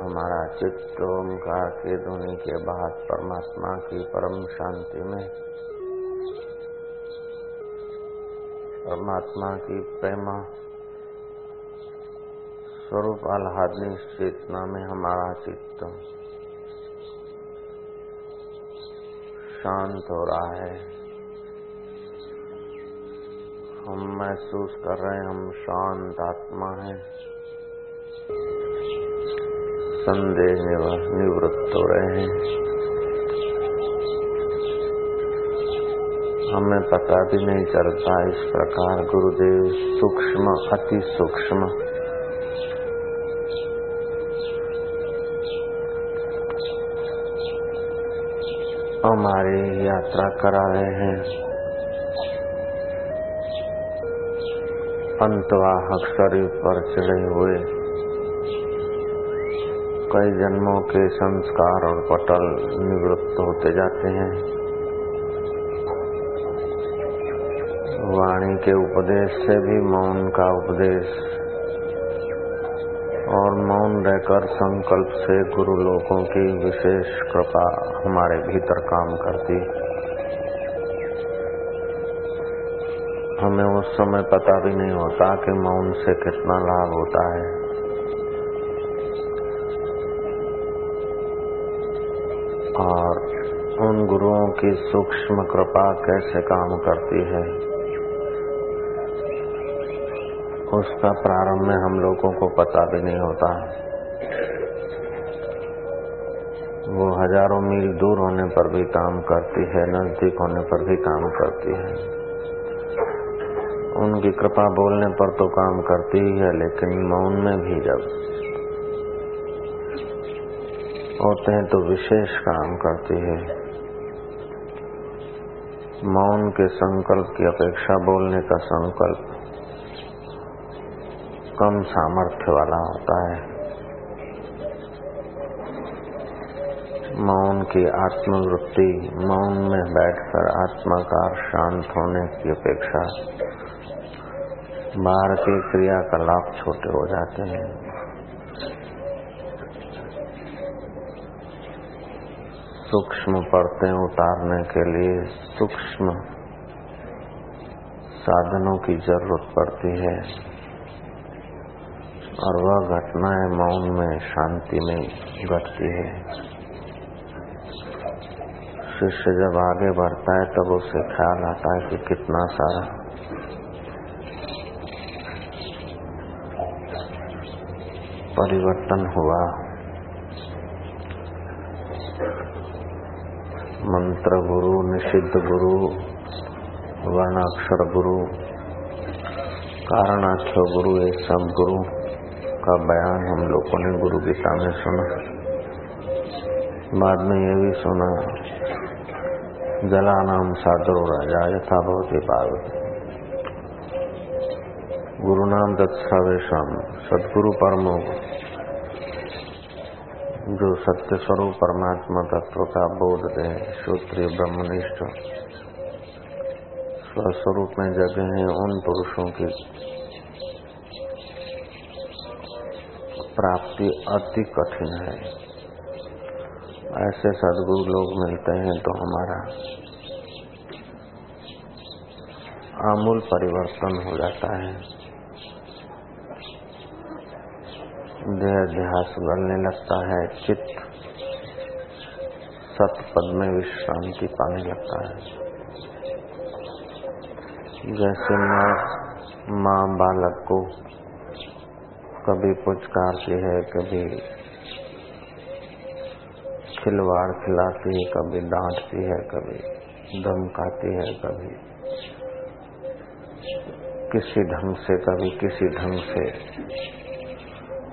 हमारा चित्त ओंकार के ध्वनि के बाद परमात्मा की परम शांति में। परमात्मा की प्रेमा स्वरूप आह्लादनी चेतना में हमारा चित्त शांत हो रहा है। हम महसूस कर रहे हैं, हम शांत आत्मा हैं। संदेह निवृत्त हो रहे हैं। हमें पता भी नहीं चलता इस प्रकार गुरुदेव सूक्ष्म, अति सूक्ष्म। हमारी यात्रा करा रहे हैं। अंतवाहक शरीर पर चढ़े हुए कई जन्मों के संस्कार और पटल निवृत्त होते जाते हैं। वाणी के उपदेश से भी मौन का उपदेश और मौन रहकर संकल्प से गुरु लोगों की विशेष कृपा हमारे भीतर काम करती। हमें उस समय पता भी नहीं होता कि मौन से कितना लाभ होता है और उन गुरुओं की सूक्ष्म कृपा कैसे काम करती है? उसका प्रारंभ में हम लोगों को पता भी नहीं होता। वो हज़ारों मील दूर होने पर भी काम करती है, नज़दीक होने पर भी काम करती है। उनकी कृपा बोलने पर तो काम करती ही है, लेकिन मौन में भी जब होते हैं तो विशेष काम करती है। मौन के संकल्प की अपेक्षा बोलने का संकल्प कम सामर्थ्य वाला होता है। मौन की आत्मवृत्ति, मौन में बैठकर आत्माकार शांत होने की अपेक्षा, बाहर के क्रियाकलाप छोटे हो जाते हैं। सूक्ष्म परतें उतारने के लिए। सूक्ष्म साधनों की ज़रूरत पड़ती है। और वह घटनाएँ मौन में शांति में घटती है। शिष्य जब आगे बढ़ता है, तब उसे ख्याल आता है कि कितना सारा परिवर्तन हुआ। मंत्र गुरु निषिद्ध गुरु, वर्णाक्षर गुरु, कारणाख्य गुरु, ये सब गुरु का बयान हम लोगों ने गुरु गीता में सुना। बाद में ये भी सुना जला नाम साधु राजा यथा भवती पार्वती। गुरु नाम दत्सावेशम सदगुरु परमो जो सत्य स्वरूप परमात्मा तत्व का बोध दे सूत्रीय ब्रह्मनिष्ठ, स्वस्वरूप में जगह हैं उन पुरुषों की। प्राप्ति अति कठिन है। ऐसे सदगुरु लोग मिलते हैं तो हमारा आमूल परिवर्तन हो जाता है। देह ध्यास गलने लगता है, चित्त सत पद में विश्रांति पाने लगता है। जैसे माँ माँ बालक को कभी पुचकारती है, कभी खिलवाड़ खिलाती है, कभी डांटती है, कभी धमकाती है, कभी किसी ढंग से, कभी किसी ढंग से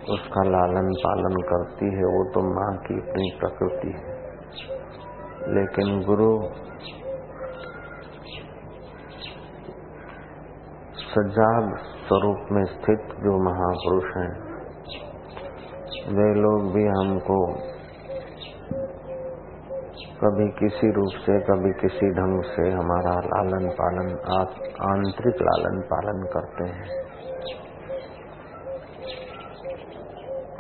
उसका लालन पालन करती है, वो तो माँ की अपनी प्रकृति है। लेकिन गुरु सजाग स्वरूप में स्थित जो महापुरुष हैं, वे लोग भी हमको कभी किसी रूप से, कभी किसी ढंग से हमारा लालन पालन आंतरिक लालन पालन करते हैं।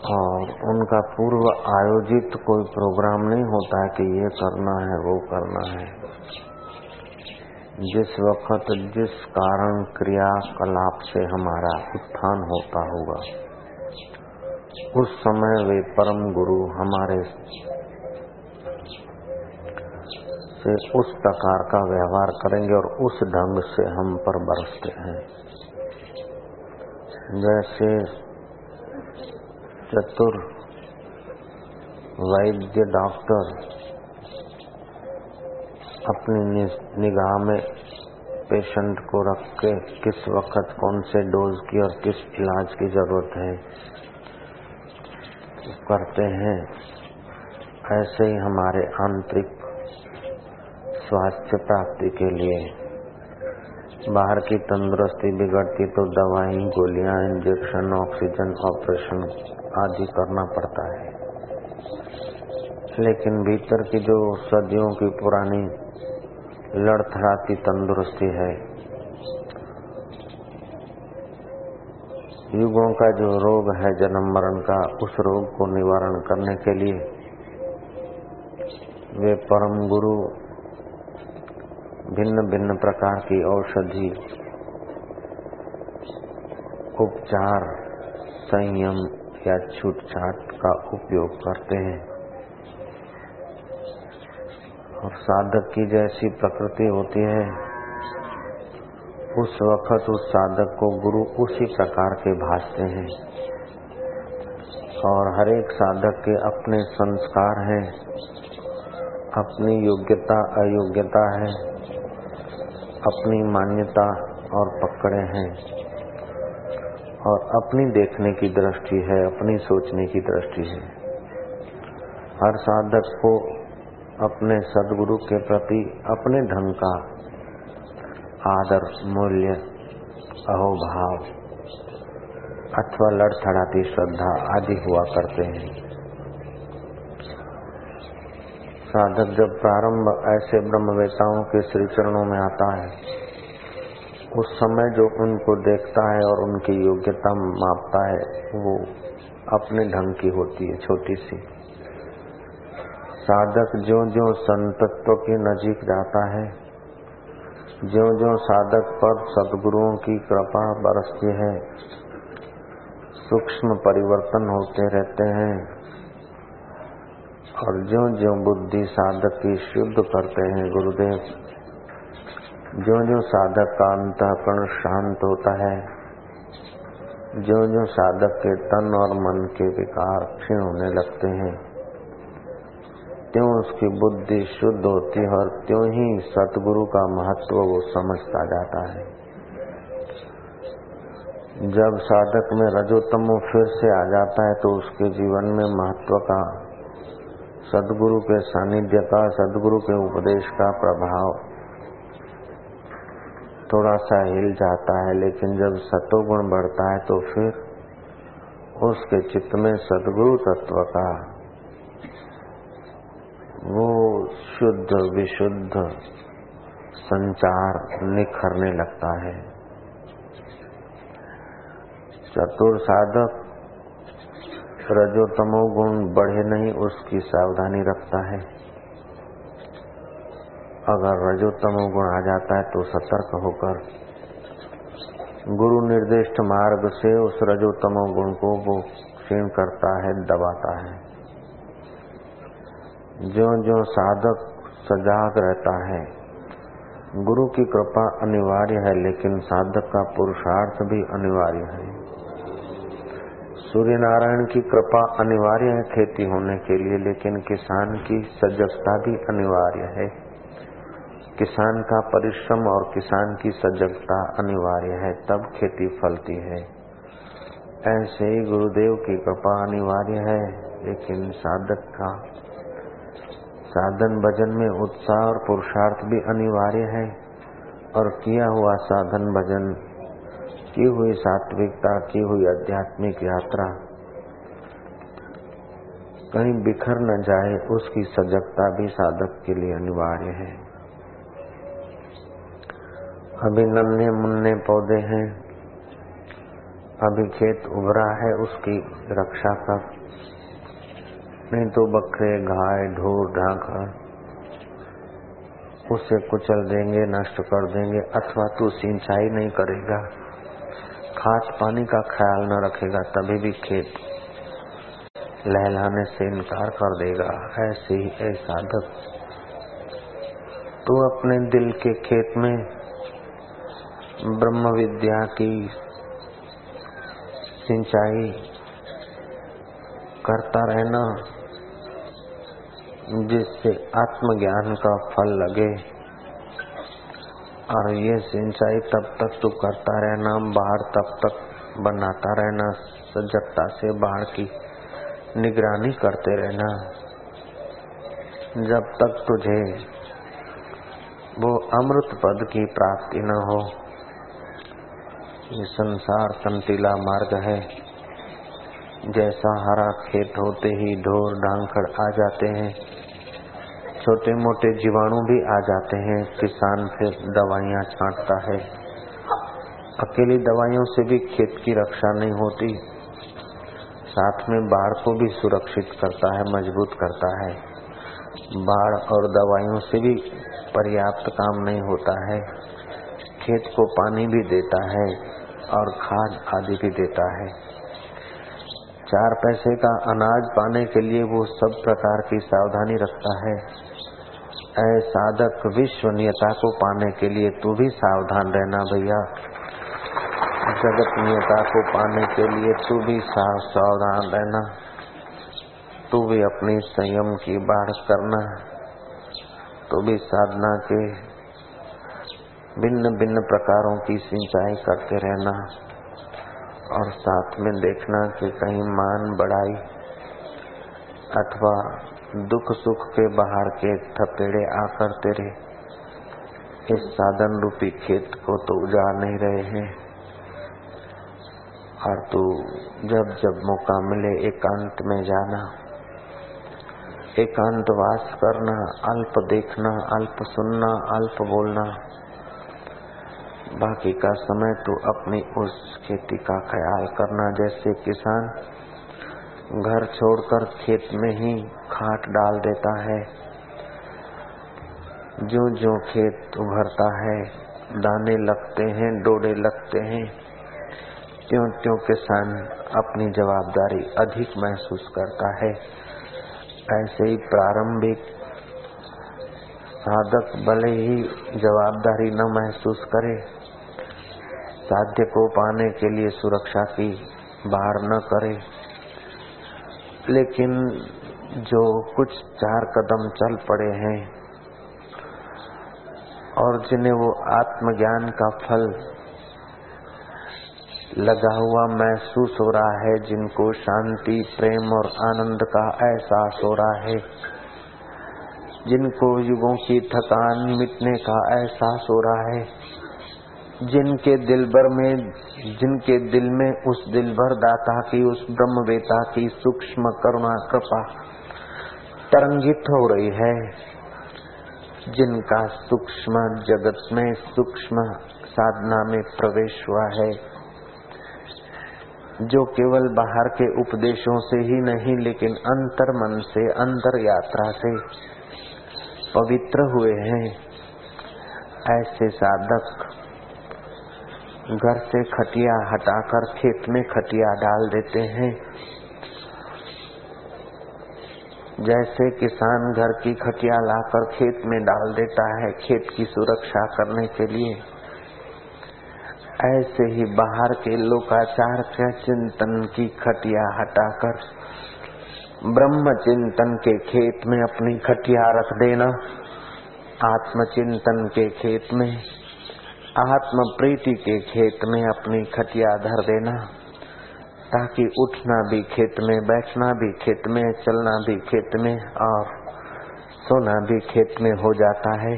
और उनका पूर्व आयोजित कोई प्रोग्राम नहीं होता है कि ये करना है, वो करना है। जिस वक्त, जिस कारण क्रियाकलाप से हमारा उत्थान होता होगा, उस समय वे परम गुरु हमारे से उस प्रकार का व्यवहार करेंगे और उस ढंग से हम पर बरसते हैं। जैसे चतुर वैद्य डॉक्टर अपनी निगाह में पेशेंट को रख के किस वक्त कौन से डोज की और किस इलाज की ज़रूरत है, करते हैं। ऐसे ही हमारे आंतरिक स्वास्थ्य प्राप्ति के लिए बाहर की तंदुरुस्ती बिगड़ती तो दवाई, गोलियाँ, इंजेक्शन, ऑक्सीजन, ऑपरेशन आदि करना पड़ता है। लेकिन भीतर की जो सदियों की पुरानी लड़थड़ाती तंदुरुस्ती है, युगों का जो रोग है, जन्म मरण का, उस रोग को निवारण करने के लिए वे परम गुरु भिन्न भिन्न प्रकार की औषधि, उपचार, संयम या छूट छाट का उपयोग करते हैं? और साधक की जैसी प्रकृति होती है, उस वक्त उस साधक को गुरु उसी प्रकार के भासते हैं। और हर एक साधक के अपने संस्कार हैं, अपनी योग्यता, अयोग्यता है, अपनी मान्यता और पकड़े हैं। और अपनी देखने की दृष्टि है, अपनी सोचने की दृष्टि है। हर साधक को अपने सदगुरु के प्रति अपने ढंग का आदर, मूल्य, अहोभाव अथवा लड़थड़ाती श्रद्धा आदि हुआ करते हैं। साधक जब प्रारंभ ऐसे ब्रह्मवेताओं के श्री चरणों में आता है उस समय जो उनको देखता है और उनकी योग्यता मापता है, वो अपने ढंग की होती है, छोटी सी। साधक जो जो संतत्व के नजीक जाता है जो जो साधक पर सदगुरुओं की कृपा बरसती है, सूक्ष्म परिवर्तन होते रहते हैं और जो जो बुद्धि साधक की शुद्ध करते हैं, गुरुदेव। जो जो साधक का अंतःकरण शांत होता है जो जो साधक के तन और मन के विकार क्षीण होने लगते हैं, त्यों उसकी बुद्धि शुद्ध होती है और त्यों ही सतगुरु का महत्व वो समझता जाता है। जब साधक में रजोतमो फिर से आ जाता है तो उसके जीवन में महत्व का सदगुरु के सानिध्य का सदगुरु के उपदेश का प्रभाव थोड़ा सा हिल जाता है, लेकिन जब सतोगुण बढ़ता है तो फिर उसके चित्त में सदगुरु तत्व का वो शुद्ध, विशुद्ध संचार निखरने लगता है। चतुर साधक रजोतमो गुण बढ़े नहीं, उसकी सावधानी रखता है। अगर रजोत्तम गुण आ जाता है तो सतर्क होकर गुरु निर्दिष्ट मार्ग से उस रजोत्तम गुण को वो क्षीण करता है, दबाता है। जो जो साधक सजाग रहता है, गुरु की कृपा अनिवार्य है, लेकिन साधक का पुरुषार्थ भी अनिवार्य है। सूर्य नारायण की कृपा अनिवार्य है खेती होने के लिए, लेकिन किसान की सजगता भी अनिवार्य है। किसान का परिश्रम और किसान की सजगता अनिवार्य है, तब खेती फलती है। ऐसे ही गुरुदेव की कृपा अनिवार्य है, लेकिन साधक का साधन भजन में उत्साह और पुरुषार्थ भी अनिवार्य है, और किया हुआ साधन भजन, की हुई सात्विकता, की हुई आध्यात्मिक यात्रा, कहीं बिखर न जाए, उसकी सजगता भी साधक के लिए अनिवार्य है। अभी नन्हे मुन्ने पौधे हैं। अभी खेत उभरा है उसकी रक्षा कर नहीं तो बकरे, गाय, ढोर ढाकर उसे कुचल देंगे, नष्ट कर देंगे, अथवा तू सिंचाई नहीं करेगा। खाद पानी का ख्याल न रखेगा, तभी भी खेत लहलाने से इनकार कर देगा। ऐसे ही ऐसा साधक। तू अपने दिल के खेत में ब्रह्म विद्या की सिंचाई करता रहना, जिससे आत्मज्ञान का फल लगे। और ये सिंचाई तब तक तू करता रहना, बाढ़ तब तक बनाता रहना, सजगता से बाढ़ की निगरानी करते रहना। जब तक तुझे वो अमृत पद की प्राप्ति न हो ये संसार कंटीला मार्ग है। जैसा हरा खेत होते ही ढोर डांखड़ आ जाते हैं छोटे मोटे जीवाणु भी आ जाते हैं। किसान फिर दवाइयाँ छांटता है। अकेली दवाइयों से भी खेत की रक्षा नहीं होती। साथ में बाढ़ को भी सुरक्षित करता है, मज़बूत करता है। बाढ़ और दवाइयों से भी पर्याप्त काम नहीं होता है। खेत को पानी भी देता है। और खाद आदि भी देता है। चार पैसे का अनाज पाने के लिए वो सब प्रकार की सावधानी रखता है। ऐ साधक, विश्वनीयता को पाने के लिए तू भी सावधान रहना भैया। जगत नियता को पाने के लिए तू भी सावधान रहना। तू भी अपनी संयम की बाढ़ करना। तू भी साधना के भिन्न भिन्न प्रकारों की सिंचाई करते रहना और साथ में देखना कि कहीं मान बढ़ाई अथवा दुख सुख के बाहर के थपेड़े आकर तेरे इस साधन रूपी खेत को तो उजाड़ नहीं रहे हैं। और तू जब जब मौका मिले एकांत में जाना, एकांत वास करना, अल्प देखना, अल्प सुनना, अल्प बोलना बाकी का समय तो अपनी उस खेती का ख्याल करना जैसे किसान घर छोड़कर खेत में ही खाट डाल देता है। जो जो खेत उभरता है, दाने लगते हैं डोडे लगते हैं त्यों त्यों किसान अपनी जवाबदारी अधिक महसूस करता है। ऐसे ही प्रारंभिक साधक भले ही जवाबदारी न महसूस करे साध्य को पाने के लिए सुरक्षा की बाहर न करे। लेकिन जो कुछ चार कदम चल पड़े हैं और जिन्हें वो आत्मज्ञान का फल लगा हुआ महसूस हो रहा है, जिनको शांति, प्रेम और आनंद का एहसास हो रहा है, जिनको युगों की थकान मिटने का एहसास हो रहा है जिनके दिल भर में, जिनके दिल में उस दिल भर दाता की, उस ब्रह्मवेता की सूक्ष्म करुणा, कृपा तरंगित हो रही है। जिनका सूक्ष्म जगत में सूक्ष्म साधना में प्रवेश हुआ है, जो केवल बाहर के उपदेशों से ही नहीं, लेकिन अंतर मन से अंतर यात्रा से पवित्र हुए हैं। ऐसे साधक घर से खटिया हटाकर खेत में खटिया डाल देते हैं। जैसे किसान घर की खटिया लाकर खेत में डाल देता है खेत की सुरक्षा करने के लिए। ऐसे ही बाहर के लोकाचार के चिंतन की खटिया हटाकर ब्रह्म चिंतन के खेत में अपनी खटिया रख देना। आत्म चिंतन के खेत में आत्म प्रीति के खेत में अपनी खटिया धर देना, ताकि उठना भी खेत में, बैठना भी खेत में, चलना भी खेत में और सोना भी खेत में हो जाता है।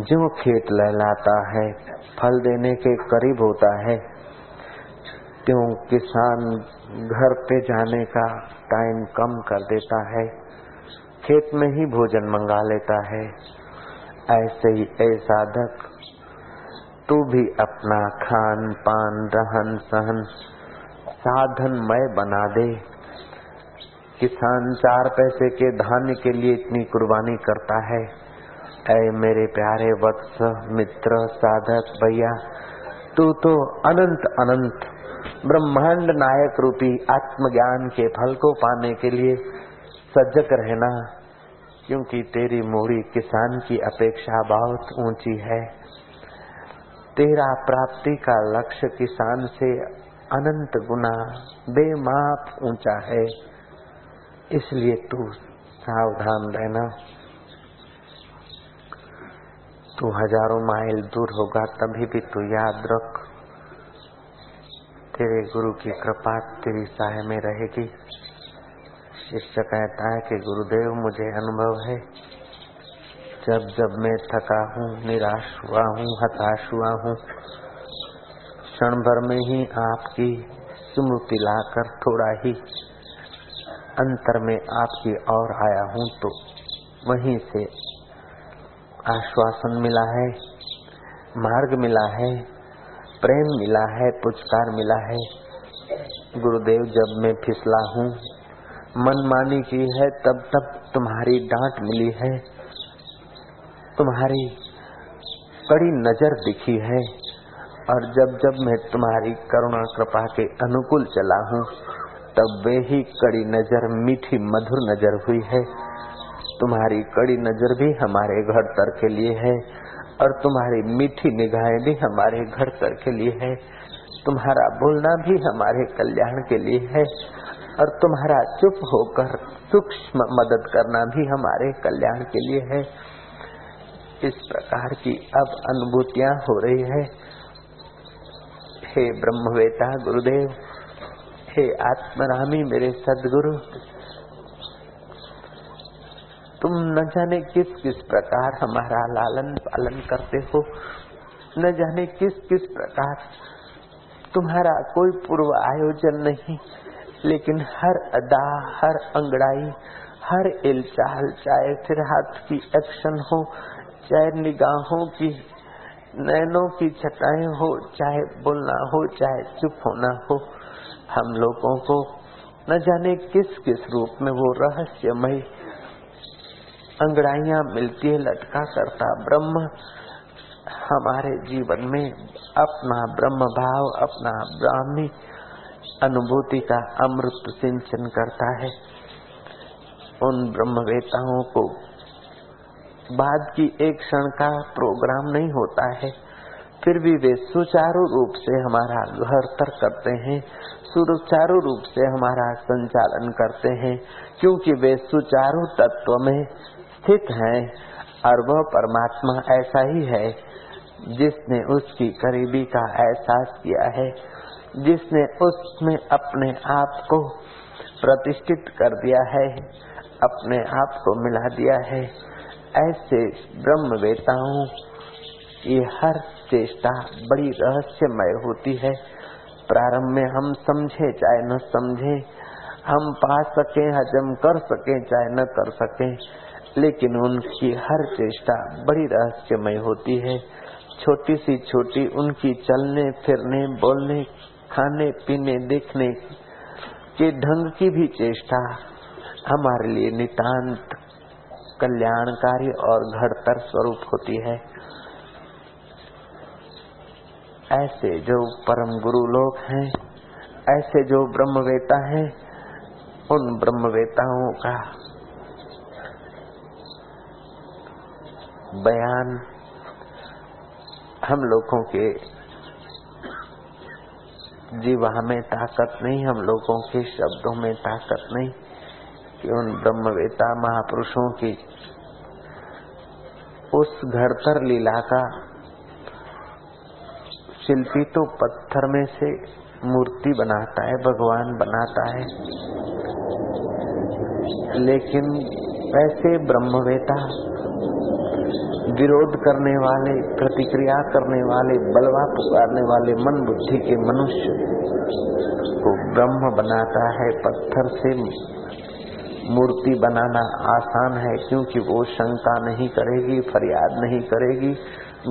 जो खेत लहलाता है, फल देने के करीब होता है। क्यों किसान घर पे जाने का टाइम कम कर देता है, खेत में ही भोजन मंगा लेता है। ऐसे ही ए साधक तू भी अपना खान पान, रहन सहन साधनमय बना दे। किसान चार पैसे के धान्य के लिए इतनी कुर्बानी करता है। ऐ मेरे प्यारे वत्स, मित्र, साधक, भैया, तू तो अनंत अनंत ब्रह्मांड नायक रूपी आत्मज्ञान के फल को पाने के लिए सजग रहना, क्योंकि तेरी मूड़ी किसान की अपेक्षा बहुत ऊँची है। तेरा प्राप्ति का लक्ष्य किसान से अनंत गुना बेमाप ऊँचा है। इसलिए तू सावधान रहना। तू हज़ारों माइल दूर होगा, तभी भी तू याद रख। तेरे गुरु की कृपा तेरी सहाय में रहेगी। शिष्य कहता है कि गुरुदेव मुझे अनुभव है। जब जब मैं थका हूँ, निराश हुआ हूँ, हताश हुआ हूँ, क्षण भर में ही आपकी स्मृति लाकर थोड़ा ही अंतर में आपकी और आया हूँ तो वहीं से आश्वासन मिला है, मार्ग मिला है, प्रेम मिला है पुचकार मिला है। गुरुदेव, जब मैं फिसला हूँ, मनमानी की है, तब तब तुम्हारी डांट मिली है। तुम्हारी कड़ी नज़र दिखी है और जब जब मैं तुम्हारी करुणा कृपा के अनुकूल चला हूँ, तब वे ही कड़ी नज़र, मीठी, मधुर नज़र हुई है। तुम्हारी कड़ी नज़र भी हमारे घर तर के लिए है और तुम्हारी मीठी निगाहें भी हमारे घर तर के लिए है। तुम्हारा बोलना भी हमारे कल्याण के लिए है और तुम्हारा चुप होकर सूक्ष्म मदद करना भी हमारे कल्याण के लिए है। इस प्रकार की अब अनुभूतियाँ हो रही है। हे ब्रह्मवेता गुरुदेव, हे आत्मरामी मेरे सदगुरु, तुम न जाने किस किस प्रकार हमारा लालन पालन करते हो, न जाने किस किस प्रकार तुम्हारा कोई पूर्व आयोजन नहीं, लेकिन हर अदा, हर अंगड़ाई, हर इलचाल, चाहे फिर हाथ की एक्शन हो चाहे निगाहों की, नैनों की छटाएँ हो, चाहे बोलना हो, चाहे चुप होना हो, हम लोगों को न जाने किस किस रूप में वो रहस्यमय अंगड़ाइया मिलती है, लटका करता ब्रह्म हमारे जीवन में, अपना ब्रह्म भाव, अपना ब्राह्मी अनुभूति का अमृत सिंचन करता है। उन ब्रह्मवेताओं को बाद की एक क्षण का प्रोग्राम नहीं होता है। फिर भी वे सुचारू रूप से हमारा घर तर करते हैं, सुचारू रूप से हमारा संचालन करते हैं, क्योंकि वे सुचारू तत्व में स्थित हैं और वह परमात्मा ऐसा ही है जिसने उसकी करीबी का एहसास किया है, जिसने उसमें अपने आप को प्रतिष्ठित कर दिया है, अपने आप को मिला दिया है। ऐसे ब्रह्म वेताओं की हर चेष्टा बड़ी रहस्यमय होती है। प्रारंभ में हम समझे चाहे न समझे, हम पा सके, हजम कर सके चाहे न कर सके, लेकिन उनकी हर चेष्टा बड़ी रहस्यमय होती है। छोटी सी छोटी उनकी चलने, फिरने, बोलने, खाने, पीने, देखने के ढंग की भी चेष्टा हमारे लिए नितांत कल्याणकारी और घड़तर स्वरूप होती है। ऐसे जो परम गुरु लोग हैं, ऐसे जो ब्रह्मवेता हैं, उन ब्रह्मवेताओं का बयान हम लोगों के जीवा में ताकत नहीं, हम लोगों के शब्दों में ताकत नहीं कि उन ब्रह्मवेता महापुरुषों की उस घरतर लीला का शिल्पी तो पत्थर में से मूर्ति बनाता है, भगवान बनाता है। लेकिन ऐसे ब्रह्मवेता, विरोध करने वाले, प्रतिक्रिया करने वाले, बलवा पुकारने वाले मन बुद्धि के मनुष्य को ब्रह्म बनाता है, पत्थर से मूर्ति बनाना आसान है क्योंकि वो शंका नहीं करेगी, फरियाद नहीं करेगी,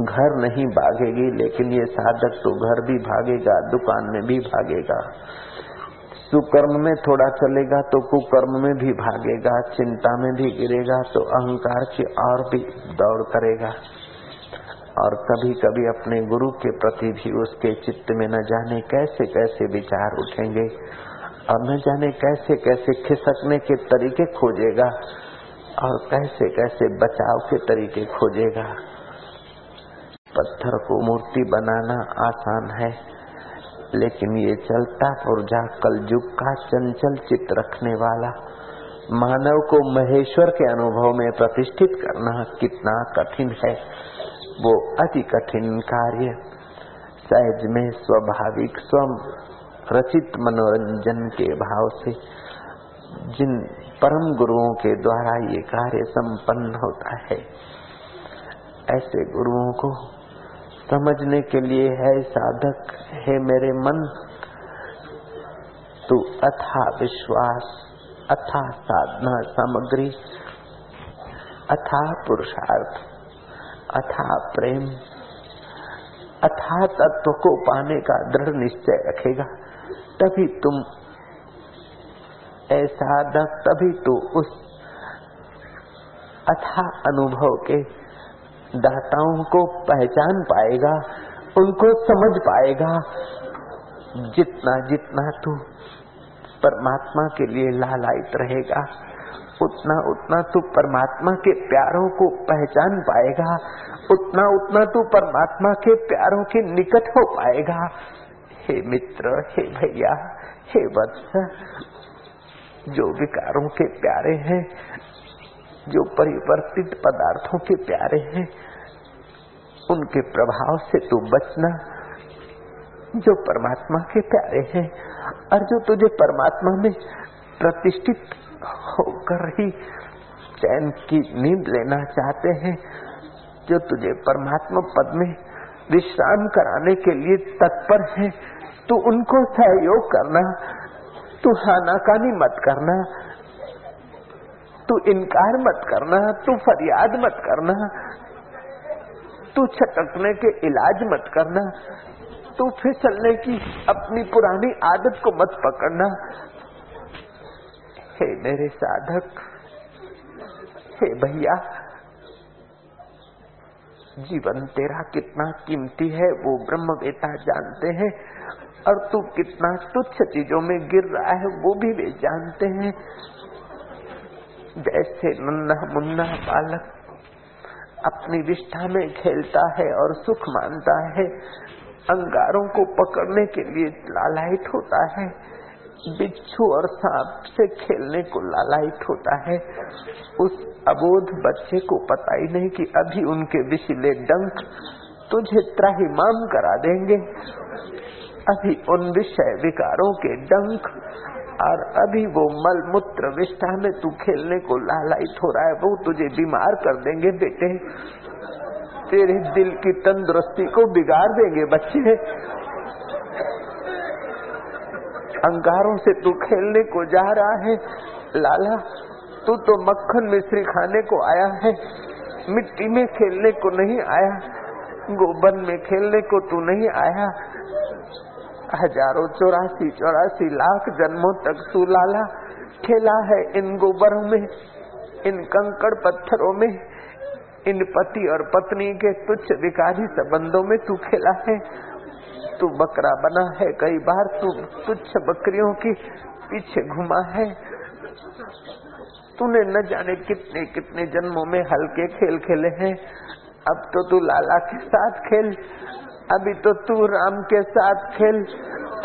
घर नहीं भागेगी, लेकिन ये साधक तो घर भी भागेगा, दुकान में भी भागेगा। सुकर्म में थोड़ा चलेगा तो कुकर्म में भी भागेगा, चिंता में भी गिरेगा तो अहंकार की और भी दौड़ करेगा। और कभी कभी अपने गुरु के प्रति भी उसके चित्त में न जाने कैसे कैसे विचार उठेंगे। और न जाने कैसे कैसे खिसकने के तरीके खोजेगा और कैसे कैसे बचाव के तरीके खोजेगा। पत्थर को मूर्ति बनाना आसान है, लेकिन ये चलता पुर्जा कलयुग का चंचल चित रखने वाला। मानव को महेश्वर के अनुभव में प्रतिष्ठित करना कितना कठिन है, वो अति कठिन कार्य। सहज में स्वाभाविक स्वम रचित मनोरंजन के भाव से जिन परम गुरुओं के द्वारा ये कार्य संपन्न होता है, ऐसे गुरुओं को समझने के लिए है साधक, है मेरे मन, तू अथा विश्वास, अथा साधना सामग्री, अथा पुरुषार्थ, अथा प्रेम, अथा तत्व को पाने का दृढ़ निश्चय रखेगा। तभी तुम ऐसा तभी तो उस अथा अनुभव के दाताओं को पहचान पाएगा, उनको समझ पाएगा, जितना जितना तू परमात्मा के लिए लालायित रहेगा, उतना उतना तू परमात्मा के प्यारों को पहचान पाएगा, उतना उतना तू परमात्मा के प्यारों के निकट हो पाएगा। हे मित्र, हे भैया, हे वत्स, जो विकारों के प्यारे हैं, जो परिवर्तित पदार्थों के प्यारे हैं, उनके प्रभाव से तू बचना, जो परमात्मा के प्यारे हैं, और जो तुझे परमात्मा में प्रतिष्ठित होकर ही चैन की नींद लेना चाहते हैं, जो तुझे परमात्मा पद में विश्राम कराने के लिए तत्पर है तू उनको सहयोग करना, तू हानाकानी मत करना, तू इनकार मत करना, तू फरियाद मत करना, तू छटकने के इलाज मत करना, तू फिसलने की अपनी पुरानी आदत को मत पकड़ना। हे मेरे साधक, हे भैया, जीवन तेरा कितना कीमती है, वो ब्रह्म वेता जानते हैं। और तू कितना तुच्छ चीज़ों में गिर रहा है, वो भी वे जानते हैं। जैसे नन्ना मुन्ना बालक अपनी विष्ठा में खेलता है और सुख मानता है, अंगारों को पकड़ने के लिए लालायित होता है, बिच्छू और सांप से खेलने को लालायित होता है। उस अबोध बच्चे को पता ही नहीं कि अभी उनके विशिले डंक तुझे त्राहिमाम करा देंगे। अभी उन विषय विकारों के डंक और अभी वो मल मूत्र विष्ठा में तू खेलने को लालायित हो रहा है, वो तुझे बीमार कर देंगे बेटे। तेरे दिल की तंदुरुस्ती को बिगाड़ देंगे बच्चे। अंगारों से तू खेलने को जा रहा है, लाला। तू तो मक्खन मिश्री खाने को आया है, मिट्टी में खेलने को नहीं आया, गोबर में खेलने को तू नहीं आया। हज़ारों, चौरासी चौरासी लाख जन्मों तक सुलाला खेला है इन गोबरों में, इन कंकड़ पत्थरों में, इन पति और पत्नी के तुच्छ विकारी संबंधों में तू खेला है। तू बकरा बना है, कई बार तू तुच्छ बकरियों की पीछे घुमा है। तूने न जाने कितने कितने जन्मों में हल्के खेल खेले हैं। अब तो तू लाला के साथ खेल अभी तो तू राम के साथ खेल,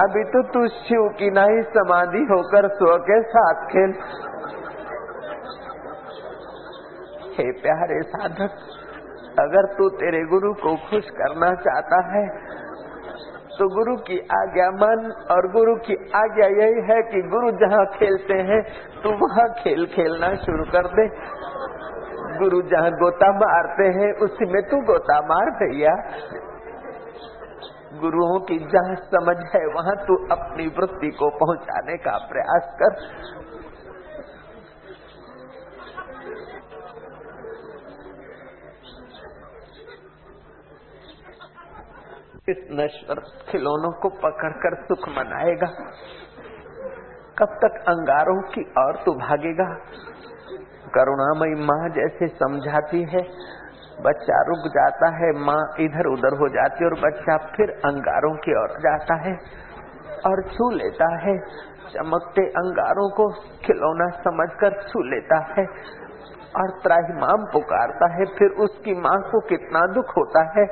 अभी तो तू शिव की नहीं समाधि होकर स्व के साथ खेल। हे प्यारे साधक, अगर तू तेरे गुरु को खुश करना चाहता है तो गुरु की आज्ञा मन, और गुरु की आज्ञा यही है कि गुरु जहाँ खेलते हैं, तू वहाँ खेल खेलना शुरू कर दे। गुरु जहाँ गोता मारते हैं, उसी में तू गोता मार भैया गुरुओं की जहाँ समझ है, वहाँ तू अपनी वृत्ति को पहुँचाने का प्रयास कर। इस नश्वर खिलौनों को पकड़कर सुख मनाएगा। कब तक अंगारों की और तू भागेगा? करुणामयी माँ जैसे समझाती है बच्चा रुक जाता है, माँ इधर उधर हो जाती है और बच्चा फिर अंगारों की ओर जाता है और छू लेता है। चमकते अंगारों को खिलौना समझकर छू लेता है और त्राहिमाम पुकारता है, फिर उसकी माँ को कितना दुख होता है।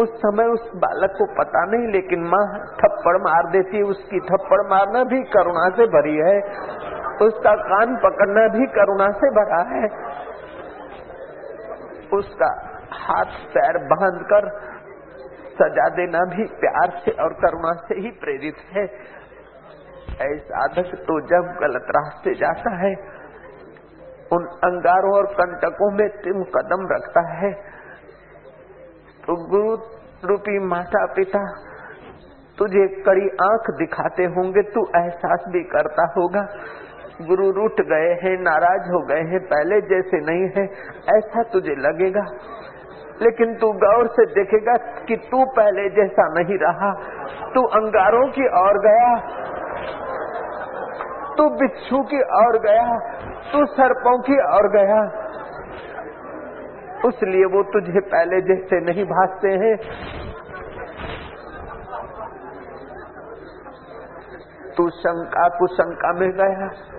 उस समय उस बालक को पता नहीं, लेकिन माँ थप्पड़ मार देती है। उसकी थप्पड़ मारना भी करुणा से भरी है, उसका कान पकड़ना भी करुणा से भरा है। उसका हाथ पैर बाँध कर सजा देना भी प्यार से और करुणा से ही प्रेरित है। ऐसा साधक तो जब गलत रास्ते जाता है, उन अंगारों और कंटकों में तिम कदम रखता है तो गुरु रूपी माता पिता तुझे कड़ी आँख दिखाते होंगे, तू एहसास भी करता होगा। गुरु रूठ गए हैं, नाराज़ हो गए हैं, पहले जैसे नहीं है, ऐसा तुझे लगेगा। लेकिन तू गौर से देखेगा कि तू पहले जैसा नहीं रहा। तू अंगारों की ओर गया। तू बिच्छू की ओर गया। तू सर्पों की ओर गया। उसलिए वो तुझे पहले जैसे नहीं भासते हैं। तू शंका, कुशंका में गया।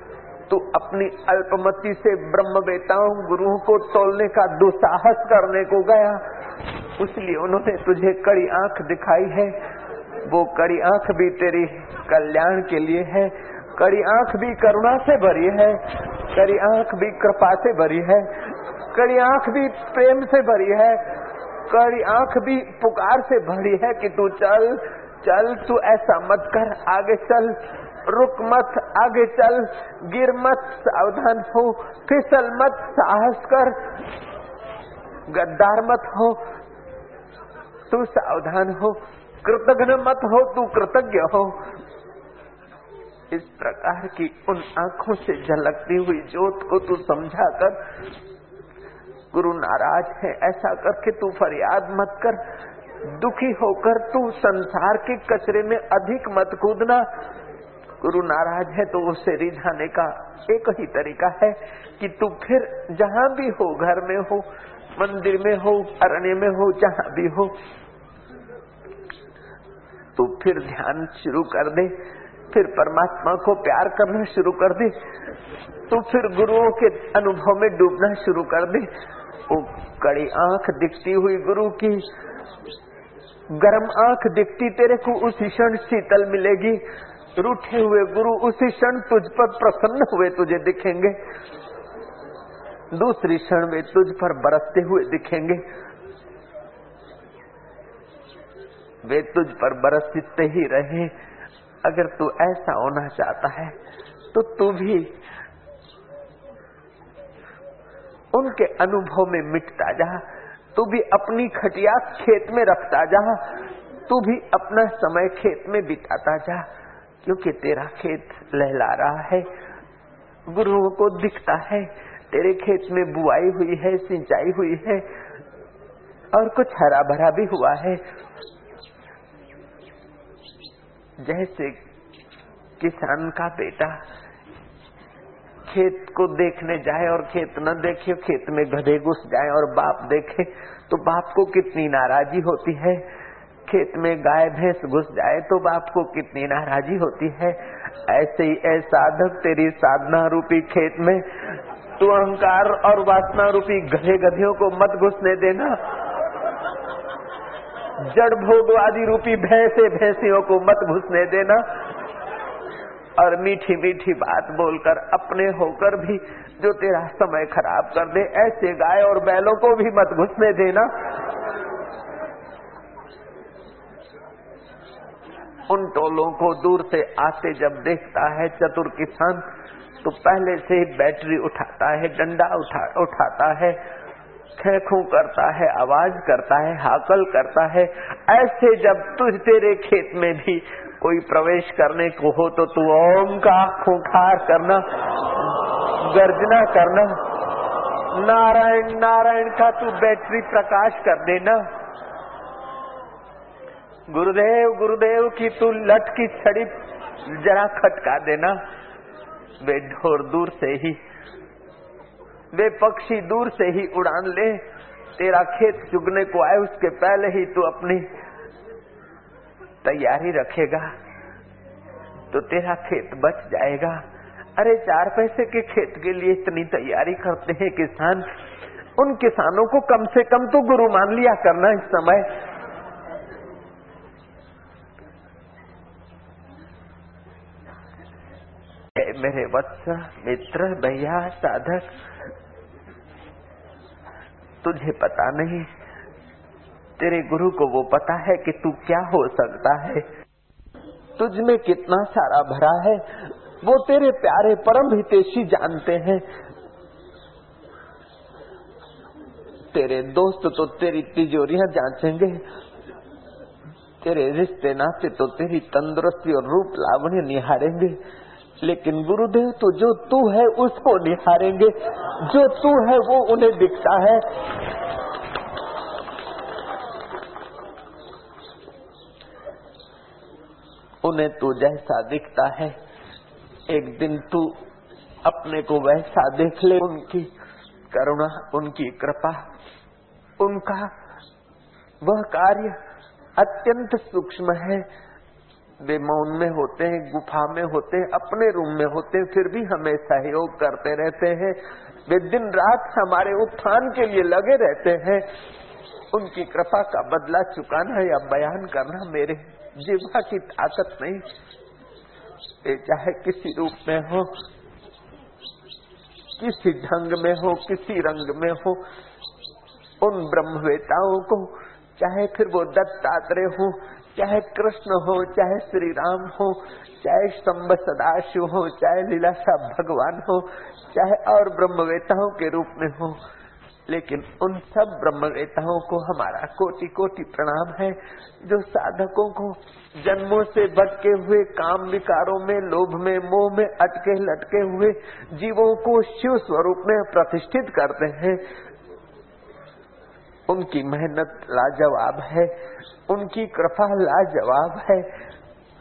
तू अपनी अल्पमति से ब्रह्म बेताओं गुरुओं को तोलने का दुसाहस करने को गया। इसलिए उन्होंने तुझे कड़ी आँख दिखाई है। वो कड़ी आँख भी तेरी कल्याण के लिए है। कड़ी आँख भी करुणा से भरी है। कड़ी आँख भी कृपा से भरी है। कड़ी आँख भी प्रेम से भरी है। कड़ी आँख भी पुकार से भरी है कि तू चल चल, तू ऐसा मत कर, आगे चल। रुक मत, आगे चल। गिर मत, सावधान हो। फिसल मत, साहस कर। गद्दार मत हो। तू सावधान हो। कृतज्ञ मत हो, तू कृतज्ञ हो। इस प्रकार की उन आँखों से झलकती हुई ज्योत को तू समझा कर। गुरु नाराज़ है, ऐसा करके तू फरियाद मत कर। दुखी होकर तू संसार के कचरे में अधिक मत कूदना। गुरु नाराज़ है तो उसे रिझाने का एक ही तरीका है कि तू फिर जहाँ भी हो, घर में हो, मंदिर में हो, अरण्य में हो, जहाँ भी हो, तू फिर ध्यान शुरू कर दे, फिर परमात्मा को प्यार करना शुरू कर दे तो फिर गुरुओं के अनुभव में डूबना शुरू कर दे। वो कड़ी आँख दिखती हुई गुरु की, गर्म आँख दिखती तेरे को, उसी क्षण शीतल मिलेगी। रूठे हुए गुरु उसी क्षण तुझ पर प्रसन्न हुए तुझे दिखेंगे। दूसरी क्षण वे तुझ पर बरसते हुए दिखेंगे। वे तुझ पर बरसते ही रहे। अगर तू ऐसा होना चाहता है तो तू भी उनके अनुभव में मिटता जा। तू भी अपनी खटिया खेत में रखता जा। तू भी अपना समय खेत में बिताता जा। क्योंकि तेरा खेत लहला रहा है। गुरुओं को दिखता है, तेरे खेत में बुआई हुई है, सिंचाई हुई है, और कुछ हरा भरा भी हुआ है। जैसे किसान का बेटा खेत को देखने जाए और खेत न देखे, खेत में गधे घुस जाए और बाप देखे तो बाप को कितनी नाराजी होती है। खेत में गाय, भैंस घुस जाए तो बाप को कितनी नाराजी होती है। ऐसे ही ऐ साधक, तेरी साधना रूपी खेत में तू अहंकार और वासना रूपी गधे गधियों को मत घुसने देना। जड़ भोगवादी रूपी भैंसे भैंसियों को मत घुसने देना। और मीठी मीठी बात बोलकर अपने होकर भी जो तेरा समय खराब कर दे, ऐसे गाय और बैलों को भी मत घुसने देना। उन टोलों को दूर से आते जब देखता है चतुर किसान तो पहले से ही बैटरी उठाता है, डंडा उठा, उठाता है, खेखू करता है, आवाज़ करता है, हाकल करता है। ऐसे जब तुझ तेरे खेत में भी कोई प्रवेश करने को हो तो तू ओम का खुखार करना, गर्जना करना। नारायण नारायण का तू बैटरी प्रकाश कर देना। गुरुदेव गुरुदेव की तू लट की छड़ी जरा खटका देना। वे ढोर दूर से ही, वे पक्षी दूर से ही उड़ान ले। तेरा खेत चुगने को आए, उसके पहले ही तू अपनी तैयारी रखेगा। तो तेरा खेत बच जाएगा। अरे, चार पैसे के खेत के लिए इतनी तैयारी करते हैं किसान। उन किसानों को कम से कम तो गुरु मान लिया करना इस समय। मेरे वत्स, मित्र, भैया, साधक, तुझे पता नहीं। तेरे गुरु को वो पता है कि तू क्या हो सकता है। तुझ में कितना सारा भरा है, वो तेरे प्यारे परम हितेशी जानते हैं। तेरे दोस्त तो तेरी तिजोरियाँ जांचेंगे, तेरे रिश्ते नाते तो तेरी तंदुरुस्ती और रूप लावण्य निहारेंगे। लेकिन गुरुदेव तो जो तू है उसको निहारेंगे। जो तू है वो उन्हें दिखता है। उन्हें तू जैसा दिखता है। एक दिन तू अपने को वैसा देख ले। उनकी करुणा, उनकी कृपा, उनका वह कार्य अत्यंत सूक्ष्म है। वे मौन में होते हैं, गुफा में होते हैं, अपने रूम में होते हैं, फिर भी हमें सहयोग करते रहते हैं। वे दिन रात हमारे उत्थान के लिए लगे रहते हैं। उनकी कृपा का बदला चुकाना या बयान करना मेरे जीवा की ताकत नहीं। चाहे किसी रूप में हो, किसी ढंग में हो, किसी रंग में हो, उन ब्रह्मवेताओं को, चाहे फिर वो दत्तात्रेय हो चाहे कृष्ण हो, चाहे श्री राम हो, चाहे स्तंभ सदाशिव हो, चाहे लीलाशाह भगवान हो, चाहे और ब्रह्मवेताओं के रूप में हो, लेकिन उन सब ब्रह्मवेताओं को हमारा कोटि कोटि प्रणाम है, जो साधकों को जन्मों से भटके हुए, काम विकारों में, लोभ में, मोह में अटके लटके हुए, जीवों को शिव स्वरूप में प्रतिष्ठित करते हैं उनकी मेहनत लाजवाब है, उनकी कृपा लाजवाब है,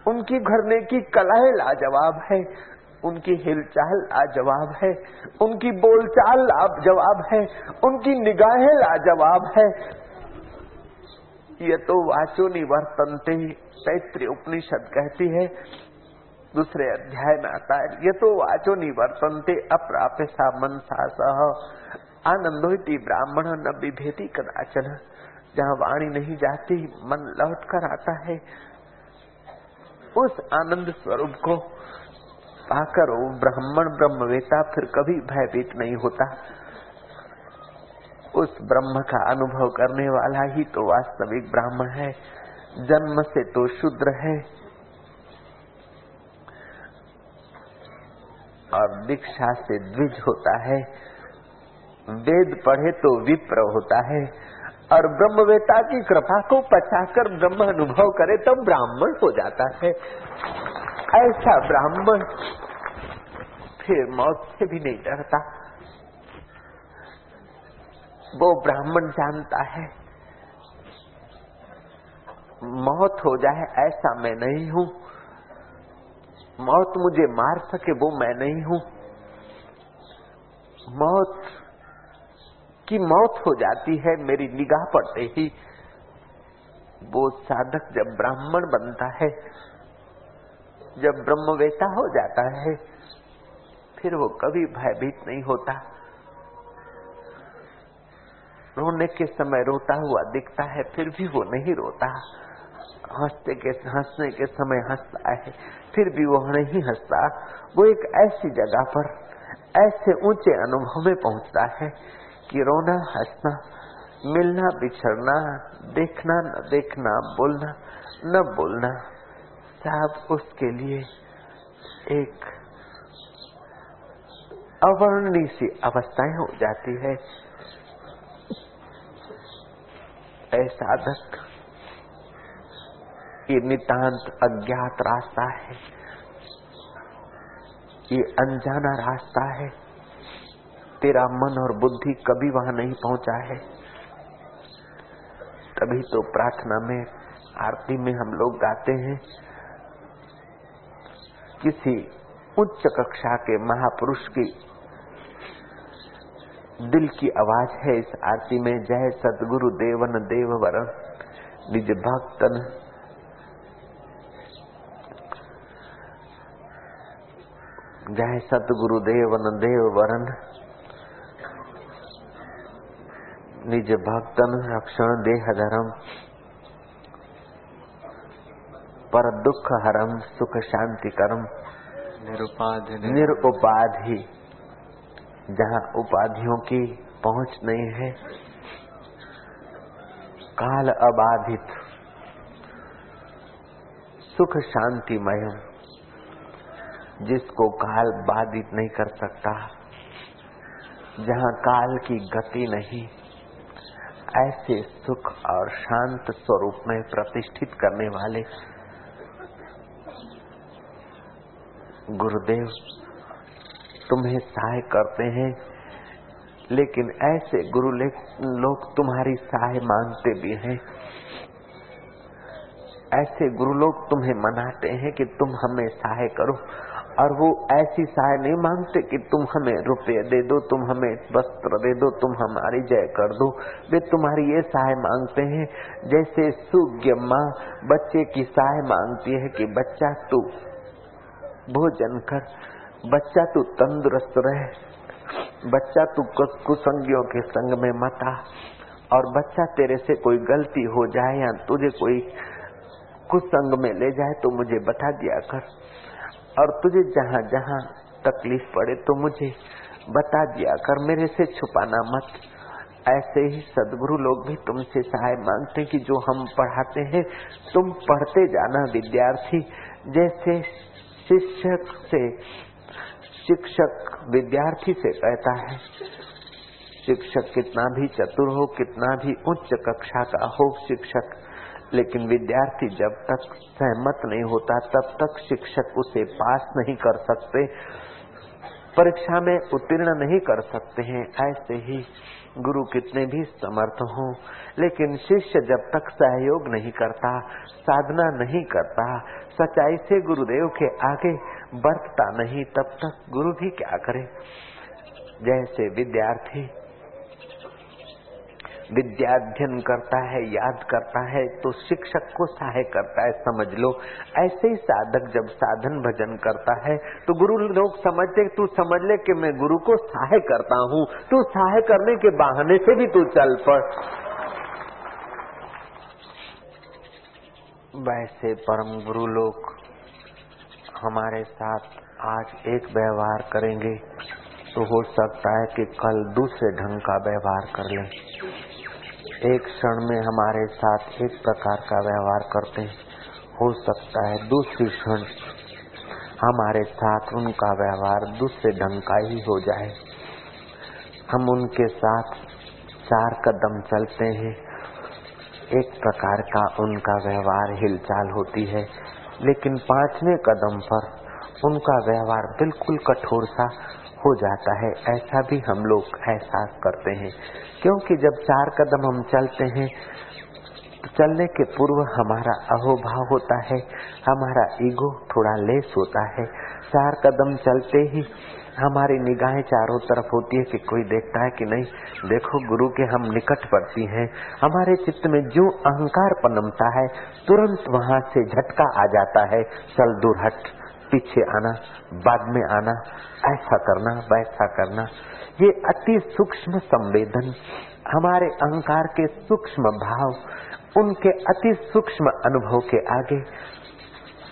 उनकी घरने की कलाएँ लाजवाब है, उनकी हिलचाल लाजवाब है, उनकी बोलचाल लाजवाब है, उनकी निगाहें लाजवाब है। ये तो वाचो निवर्तनते तैत्र उपनिषद कहती है, दूसरे अध्याय में आता है। ये तो वाचो निवर्तनते अप्राप्य सा मन सा सह आनंदोती ब्राह्मण न विभेदी कदाचन। जहाँ वाणी नहीं जाती, मन लौट कर आता है। उस आनंद स्वरूप को पाकर वो ब्राह्मण, ब्रह्मवेता फिर कभी भयभीत नहीं होता। उस ब्रह्म का अनुभव करने वाला ही तो वास्तविक ब्राह्मण है। जन्म से तो शुद्र है। और दीक्षा से द्विज होता है। वेद पढ़े तो विप्र होता है। और ब्रह्मवेता की कृपा को पचाकर ब्रह्म अनुभव करे तो ब्राह्मण हो जाता है। ऐसा ब्राह्मण फिर मौत से भी नहीं डरता। वो ब्राह्मण जानता है, मौत हो जाए ऐसा मैं नहीं हूँ। मौत मुझे मार सके वो मैं नहीं हूँ। मौत की मौत हो जाती है, मेरी निगाह पड़ते ही। वो साधक जब ब्राह्मण बनता है, जब ब्रह्मवेता हो जाता है, फिर वो कभी भयभीत नहीं होता। रोने के समय रोता हुआ दिखता है, फिर भी वो नहीं रोता। हँसते के, हंसने के समय हंसता है, फिर भी वो नहीं हंसता। वो एक ऐसी जगह पर, ऐसे ऊँचे अनुभव में पहुँचता है कि रोना हंसना, मिलना, बिछड़ना, देखना, न देखना, बोलना, न बोलना, सब उसके लिए एक अवर्णनीय सी अवस्थाएँ हो जाती है। साधक, ये नितांत अज्ञात रास्ता है। ये अनजाना रास्ता है। तेरा मन और बुद्धि कभी वहाँ नहीं पहुँचा है। तभी तो प्रार्थना में, आरती में हम लोग गाते हैं, किसी उच्च कक्षा के महापुरुष की दिल की आवाज़ है इस आरती में, जय सदगुरु देवन देव वरण निज भक्तन। जय सतगुरु देवन देव वरण निज भक्तन रक्षण देह धर्म पर दुख हरम सुख शांति करम। निरुपाधि निरुपाधि जहाँ उपाधियों की पहुँच नहीं है। काल अबाधित सुख शांति शांतिमय जिसको काल बाधित नहीं कर सकता। जहाँ काल की गति नहीं ऐसे सुख और शांत स्वरूप में प्रतिष्ठित करने वाले गुरुदेव तुम्हें सहाय करते हैं, लेकिन ऐसे गुरु लोग तुम्हारी सहाय मांगते भी हैं। ऐसे गुरु लोग तुम्हें मनाते हैं कि तुम हमें सहाय करो। और वो ऐसी सहाय नहीं मांगते कि तुम हमें रुपये दे दो, तुम हमें वस्त्र दे दो, तुम हमारी जय कर दो। वे तुम्हारी ये सहाय मांगते हैं, जैसे सुज्ञ माँ बच्चे की सहाय मांगती है कि बच्चा तू भोजन कर, बच्चा तू तंदुरुस्त रहे, बच्चा तू कुसंगियों के संग में मता और बच्चा तेरे से कोई गलती हो जाए या तुझे कोई कुसंग में ले जाए तो मुझे बता दिया कर। और तुझे जहाँ जहाँ तकलीफ़ पड़े तो मुझे बता दिया कर, मेरे से छुपाना मत। ऐसे ही सदगुरु लोग भी तुमसे सहाय मांगते कि जो हम पढ़ाते हैं, तुम पढ़ते जाना विद्यार्थी। जैसे शिक्षक से, शिक्षक विद्यार्थी से कहता है, शिक्षक कितना भी चतुर हो, कितना भी उच्च कक्षा का हो, शिक्षक लेकिन विद्यार्थी जब तक सहमत नहीं होता, तब तक शिक्षक उसे पास नहीं कर सकते, परीक्षा में उत्तीर्ण नहीं कर सकते हैं। ऐसे ही गुरु कितने भी समर्थ हो, लेकिन शिष्य जब तक सहयोग नहीं करता, साधना नहीं करता, सच्चाई से गुरुदेव के आगे बरतता नहीं, तब तक गुरु भी क्या करे? जैसे विद्यार्थी विद्याध्यन करता है, याद करता है तो शिक्षक को सहाय करता है, समझ लो। ऐसे ही साधक जब साधन भजन करता है तो गुरु लोग समझते, तू समझ ले कि मैं गुरु को सहाय करता हूँ। तू सहाय करने के बहाने से भी तू चल पड़। वैसे परम गुरु लोग हमारे साथ आज एक व्यवहार करेंगे तो हो सकता है कि कल दूसरे ढंग का व्यवहार कर लें। एक क्षण में हमारे साथ एक प्रकार का व्यवहार करते हैं। हो सकता है दूसरी क्षण हमारे साथ उनका व्यवहार दूसरे ढंग का ही हो जाए। हम उनके साथ चार कदम चलते हैं। एक प्रकार का उनका व्यवहार हिलचाल होती है, लेकिन पाँचवें कदम पर उनका व्यवहार बिल्कुल कठोर सा हो जाता है। ऐसा भी हम लोग एहसास करते हैं। क्योंकि जब चार कदम हम चलते हैं तो चलने के पूर्व हमारा अहोभाव होता है, हमारा ईगो थोड़ा लेस होता है। चार कदम चलते ही हमारी निगाहें चारों तरफ़ होती है कि कोई देखता है कि नहीं। देखो, गुरु के हम निकट पड़ती हैं। हमारे चित्त में जो अहंकार पनमता है, तुरंत वहाँ से झटका आ जाता है, चल दूर हट पीछे आना, बाद में आना, ऐसा करना, वैसा करना, ये अति सूक्ष्म संवेदन, हमारे अहंकार के सूक्ष्म भाव, उनके अति सूक्ष्म अनुभव के आगे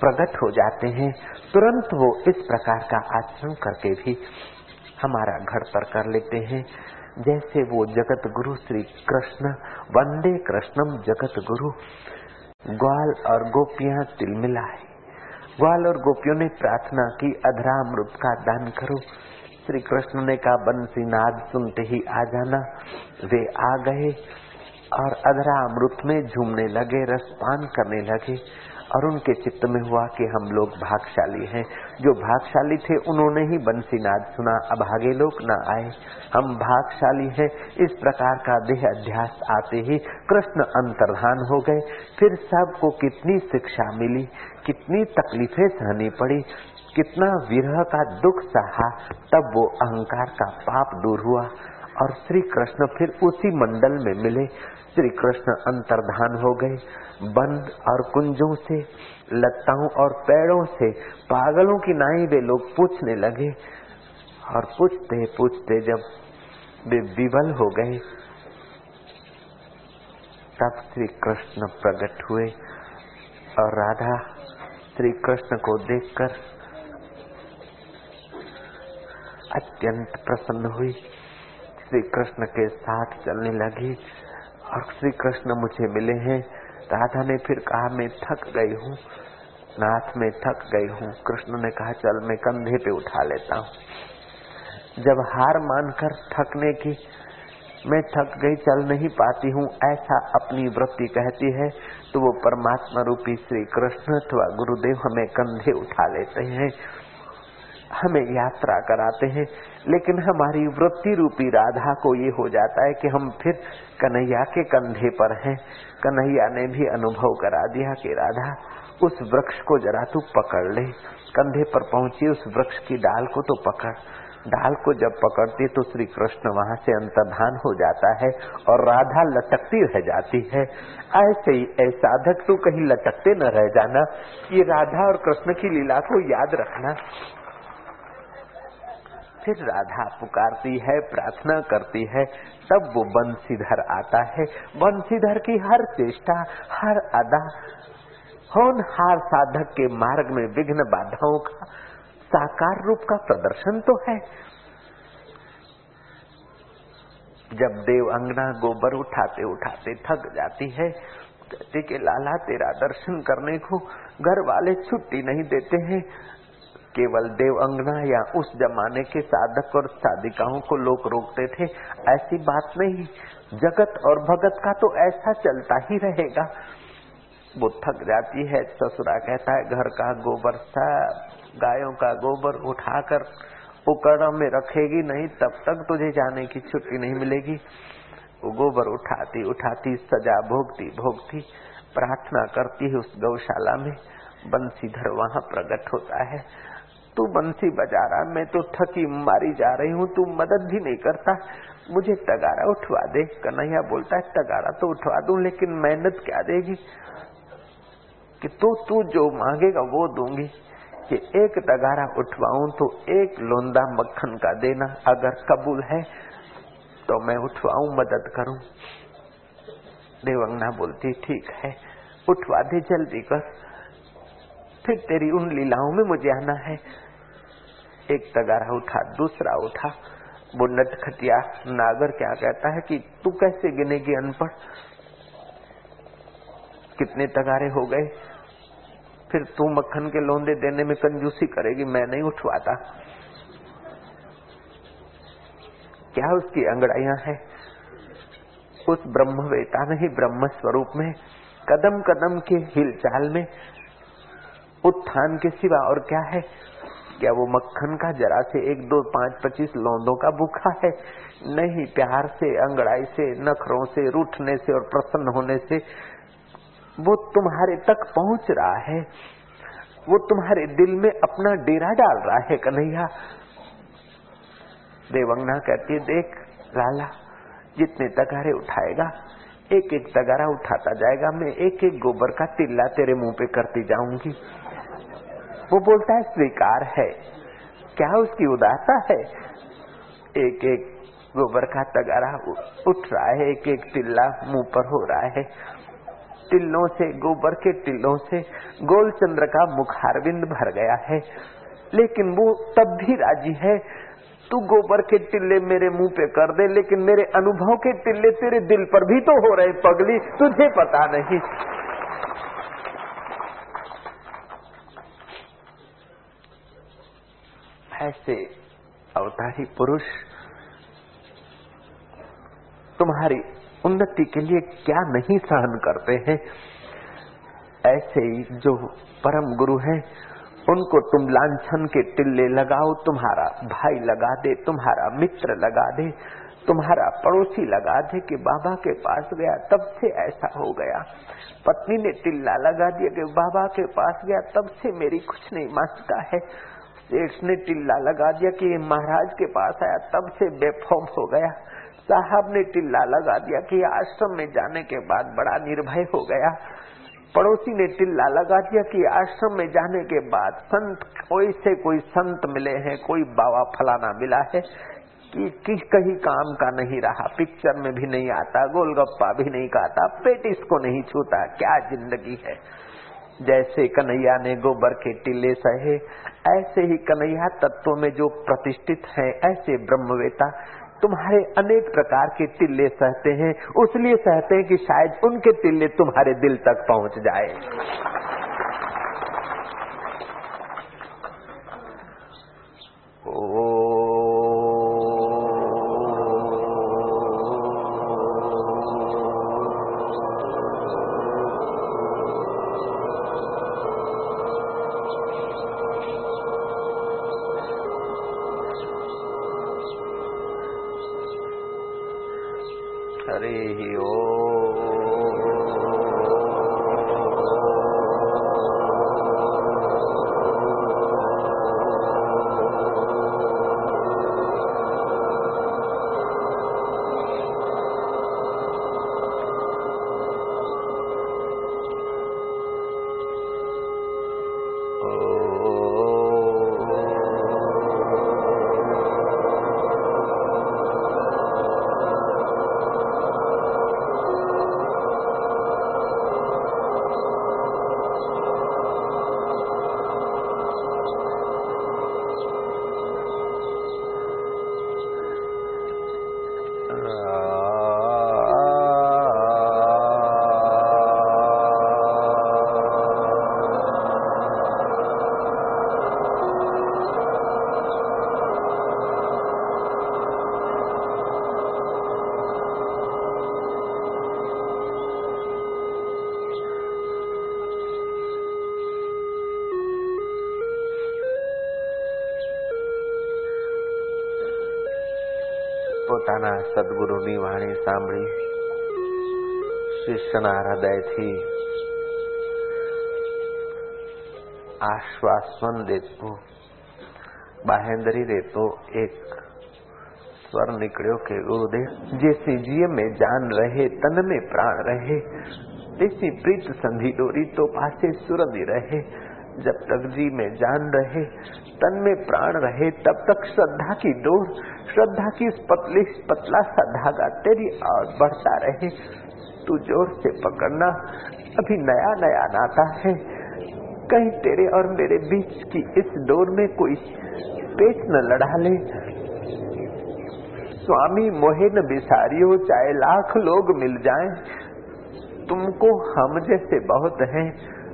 प्रकट हो जाते हैं। तुरंत वो इस प्रकार का आचरण करके भी हमारा घर पर कर लेते हैं। जैसे वो जगत गुरु श्री कृष्ण, वंदे कृष्णम जगत गुरु ग्वाल और गोपियाँ तिलमिलाए। ग्वाल और गोपियों ने प्रार्थना की अधरा अधरामृत का दान करो। श्री कृष्ण ने कहा बंसी नाद सुनते ही आ जाना। वे आ गए और अधरा अमृत में झूमने लगे, रसपान करने लगे। और उनके चित्त में हुआ कि हम लोग भागशाली हैं। जो भागशाली थे, उन्होंने ही बंसीनाद सुना अभागे लोग न आए। हम भागशाली हैं। इस प्रकार का देह अध्यास आते ही कृष्ण अंतर्धान हो गए। फिर सबको कितनी शिक्षा मिली, कितनी तकलीफें सहनी पड़ी, कितना विरह का दुख सहा, तब वो अहंकार का पाप दूर हुआ। और श्री कृष्ण फिर उसी मंडल में मिले। श्री कृष्ण अंतर्धान हो गए। बंद और कुंजों से, लताओं और पेड़ों से, पागलों की नाई वे लोग पूछने लगे। और पूछते पूछते जब वे विवल हो गए, तब श्री कृष्ण प्रकट हुए। और राधा श्री कृष्ण को देखकर अत्यंत प्रसन्न हुई। श्री कृष्ण के साथ चलने लगी और श्री कृष्ण मुझे मिले हैं। राधा ने फिर कहा, मैं थक गई हूँ। नाथ, में थक गई हूँ। कृष्ण ने कहा, चल, मैं कंधे पे उठा लेता हूँ। जब हार मानकर थकने की, मैं थक गई, चल नहीं पाती हूँ, ऐसा अपनी वृत्ति कहती है तो वो परमात्मा रूपी श्री कृष्ण अथवा गुरुदेव हमें कंधे उठा लेते हैं। हमें यात्रा कराते हैं, लेकिन हमारी वृत्ति रूपी राधा को ये हो जाता है कि हम फिर कन्हैया के कंधे पर हैं। कन्हैया ने भी अनुभव करा दिया कि राधा, उस वृक्ष को जरा तू पकड़ ले। कंधे पर पहुँची, उस वृक्ष की डाल को तो पकड़। डाल को जब पकड़ती तो श्री कृष्ण वहाँ से अंतर्धान हो जाता है और राधा लटकती रह जाती है। ऐसे ही, ऐ साधक, तू कहीं लटकते न रह जाना। ये राधा और कृष्ण की लीला को याद रखना। फिर राधा पुकारती है, प्रार्थना करती है, तब वो बंसीधर आता है। बंसीधर की हर चेष्टा, हर अदा होनहार साधक के मार्ग में विघ्न बाधाओं का साकार रूप का प्रदर्शन तो है। जब देव अंगना गोबर उठाते उठाते थक जाती है, कहते के लाला तेरा दर्शन करने को घर वाले छुट्टी नहीं देते हैं केवल देव अंगना या उस जमाने के साधक और साधिकाओं को लोग रोकते थे, ऐसी बात नहीं। जगत और भगत का तो ऐसा चलता ही रहेगा। वो थक जाती है, ससुरा कहता है, घर का गोबर सब, गायों का गोबर उठाकर उकड़ में रखेगी, नहीं तब तक तुझे जाने की छुट्टी नहीं मिलेगी। वो गोबर उठाती उठाती, सजा भोगती भोगती, प्रार्थना करती है उस गौशाला में। बंसीधर वहाँ प्रकट होता है। तू बंसी बजा रहा, मैं तो थकी मारी जा रही हूँ, तू मदद भी नहीं करता। मुझे तगारा उठवा दे, कन्हैया बोलता है, तगारा तो उठवा दू, लेकिन मेहनत क्या देगी? कि तू तू जो मांगेगा, वो दूँगी। कि एक तगारा उठवाऊं तो एक लोंदा मक्खन का देना, अगर कबूल है तो मैं उठवाऊं, मदद करूँ। देवंगना बोलती, ठीक है, उठवा दे, जल्दी कर। फिर तेरी उन लीलाओं में मुझे आना है। एक तगारा उठा, दूसरा उठा। वो नटखटिया नागर क्या कहता है कि तू कैसे गिनेगी अनपढ़? कितने तगारे हो गए? फिर तू मक्खन के लोंदे देने में कंजूसी करेगी, मैं नहीं उठवाता। क्या उसकी अंगड़ाइया है? उस ब्रह्मवेता में ही ब्रह्म स्वरूप में कदम कदम के हिलचाल में। उत्थान के सिवा और क्या है? क्या वो मक्खन का जरा से एक, दो, पाँच, पच्चीस लौंदों का भूखा है। नहीं, प्यार से, अंगड़ाई से, नखरों से, रूठने से और प्रसन्न होने से वो तुम्हारे तक पहुँच रहा है। वो तुम्हारे दिल में अपना डेरा डाल रहा है, कन्हैया। देवंगना कहती है, देख लाला जितने तगारे उठाएगा एक एक तगारा उठाता जाएगा। मैं एक एक गोबर का तिल्ला तेरे मुँह पे करती जाऊँगी। वो बोलता है, स्वीकार है। क्या उसकी उदारता है? एक एक गोबर का तगारा उठ रहा है एक एक टिल्ला मुँह पर हो रहा है। टिल्लों से, गोबर के टिल्लों से गोलचंद्र का मुखारविंद भर गया है। लेकिन वो तब भी राज़ी है, तू गोबर के टिल्ले मेरे मुँह पे कर दे, लेकिन मेरे अनुभव के टिल्ले तेरे दिल पर भी तो हो रहे पगली, तुझे पता नहीं। ऐसे अवतारी पुरुष, तुम्हारी उन्नति के लिए क्या नहीं सहन करते हैं? ऐसे ही जो परम गुरु है, उनको तुम लांछन के टिल्ले लगाओ, तुम्हारा भाई लगा दे, तुम्हारा मित्र लगा दे, तुम्हारा पड़ोसी लगा दे कि बाबा के पास गया, तब से ऐसा हो गया। पत्नी ने टिल्ला लगा दिया कि बाबा के पास गया, तब से मेरी कुछ नहीं माँगता है। सेठ ने टिल्ला लगा दिया कि महाराज के पास आया तब से बेफॉर्म हो गया। साहब ने टिल्ला लगा दिया कि आश्रम में जाने के बाद बड़ा निर्भय हो गया। पड़ोसी ने टिल्ला लगा दिया कि आश्रम में जाने के बाद संत कोई से कोई संत मिले हैं कोई बाबा फलाना मिला है। कि, कि कहीं काम का नहीं रहा पिक्चर में भी नहीं आता गोलगप्पा भी नहीं खाता पेटिस को नहीं छूता क्या ज़िंदगी है। जैसे कन्हैया ने गोबर के टिल्ले सहे, ऐसे ही कन्हैया तत्व में जो प्रतिष्ठित है, ऐसे ब्रह्मवेता तुम्हारे अनेक प्रकार के टिल्ले सहते हैं। उसलिए सहते हैं कि शायद उनके टिल्ले तुम्हारे दिल तक पहुँच जाए। हरिः ओ શિષ્યના હૃદયથી आश्वासन देतो बाहेंदरी देतो एक स्वर निकलियो के गुरुदेव जैसे जीव में जान रहे तन में प्राण रहे ऐसी प्रीत संधि डोरी तो पासे सुरभि रहे जब तक जी में जान रहे तन में प्राण रहे तब तक श्रद्धा की डोर श्रद्धा की इस पतली पतला सा धागा तेरी और बढ़ता रहे तू ज़ोर से पकड़ना। अभी नया नया नाता है। कहीं तेरे और मेरे बीच की इस डोर में कोई पेच न लड़ा ले। स्वामी मोहे न बिसारियो, चाहे लाख लोग मिल जाएँ। तुमको हम जैसे बहुत हैं,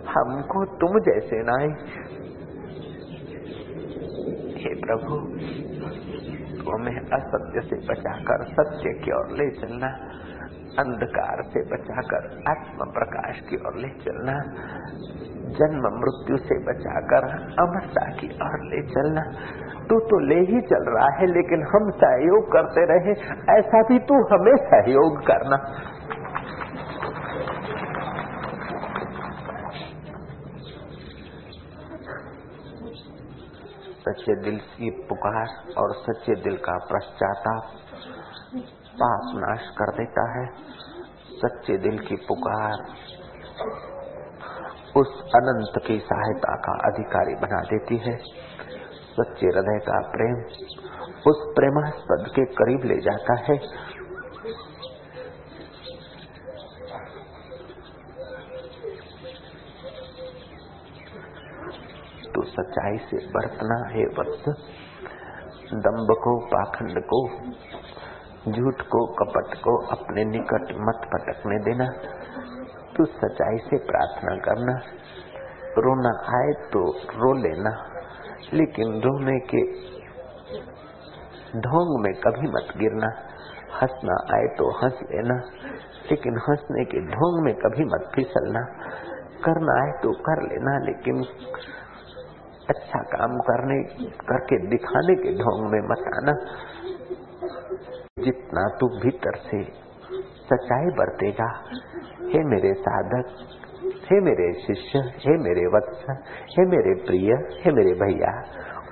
हमको तुम जैसे नाए। हे प्रभु हमें असत्य से बचाकर सत्य की ओर ले चलना। अंधकार से बचाकर आत्म प्रकाश की ओर ले चलना, जन्म मृत्यु से बचाकर, अमरता की ओर ले चलना। तू तो ले ही चल रहा है, लेकिन हम सहयोग करते रहे। ऐसा भी तू हमें सहयोग करना। सच्चे दिल की पुकार और सच्चे दिल का पश्चाताप पाप नाश कर देता है। सच्चे दिल की पुकार उस अनंत की सहायता का अधिकारी बना देती है। सच्चे हृदय का प्रेम उस प्रेमास्पद के करीब ले जाता है। तो सच्चाई से बरतना है वत्स दम्ब को, पाखंड को झूठ को, कपट को अपने निकट मत पटकने देना। तू सच्चाई से प्रार्थना करना। रोना आए तो रो लेना। लेकिन रोने के, ढोंग में कभी मत गिरना। हंसना आए तो हंस लेना। लेकिन हंसने के ढोंग में कभी मत फिसलना। करना आए तो कर लेना, लेकिन अच्छा काम करने, करके दिखाने के ढोंग में मत आना। जितना तू भीतर से सच्चाई बरतेगा, हे मेरे साधक, हे मेरे शिष्य, हे मेरे वत्स, हे मेरे प्रिय, हे मेरे भैया,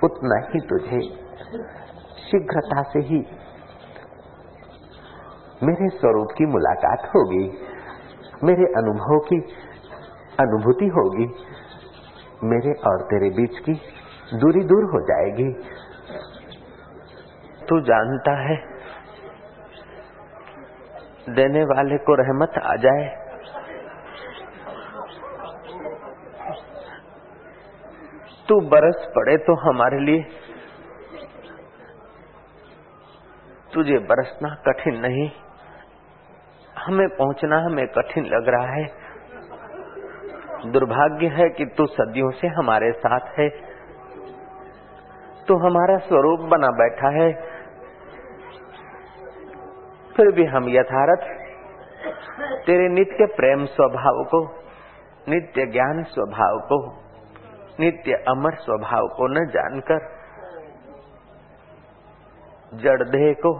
उतना ही तुझे शीघ्रता से ही मेरे स्वरूप की मुलाकात होगी, मेरे अनुभव की अनुभूति होगी, मेरे और तेरे बीच की दूरी दूर हो जाएगी। तू जानता है देने वाले को रहमत आ जाए। तू बरस पड़े तो हमारे लिए। तुझे बरसना कठिन नहीं। हमें पहुँचना हमें कठिन लग रहा है। दुर्भाग्य है कि तू सदियों से हमारे साथ है। तू हमारा स्वरूप बना बैठा है। फिर भी हम यथारथ तेरे नित्य प्रेम स्वभाव को, नित्य ज्ञान स्वभाव को, नित्य अमर स्वभाव को न जानकर जड़ देह को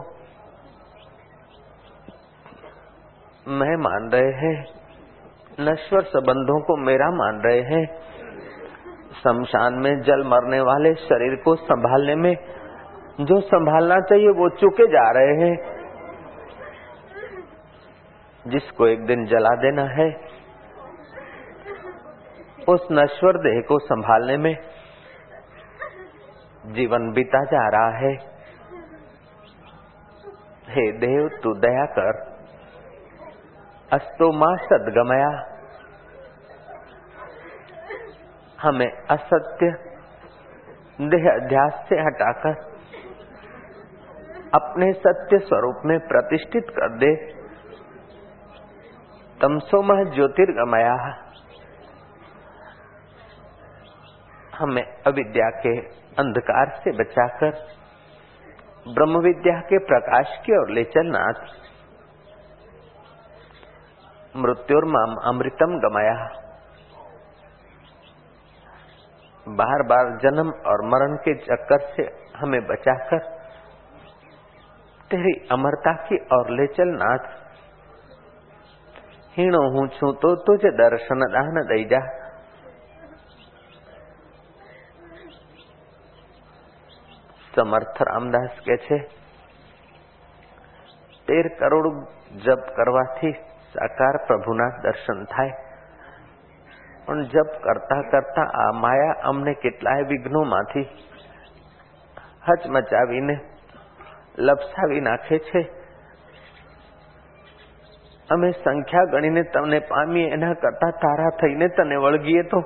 मैं मान रहे हैं, नश्वर संबंधों को मेरा मान रहे हैं। शमशान में जल मरने वाले शरीर को संभालने में जो संभालना चाहिए वो चुके जा रहे हैं। जिसको एक दिन जला देना है, उस नश्वर देह को संभालने में जीवन बीता जा रहा है। हे देव, तू दया कर। अस्तो माँ सदगमया। हमें असत्य देह अध्यास से हटाकर अपने सत्य स्वरूप में प्रतिष्ठित कर दे। तमसोमह ज्योतिर्गमया। हमें अविद्या के अंधकार से बचाकर ब्रह्म विद्या के प्रकाश की ओर ले चलनाथ मृत्युर्माम अमृतम गमाया। बार बार जन्म और मरण के चक्कर से हमें बचाकर, तेरी अमरता की ओर ले चल હીણો હું છું તો તુજ દર્શન દાન દઈ જા. સમર્થ રામદાસ કે છે, તેર કરોડ જપ કરવાથી સાકાર પ્રભુના દર્શન થાય. પણ જપ કરતા કરતા આ માયા અમને કેટલાય વિઘ્નોમાંથી હચમચાવીને લપસાવી નાખે છે. અમે સંખ્યા ગણીને તમને પામીએ એના કરતા તારા થઈને તને વળગીએ તો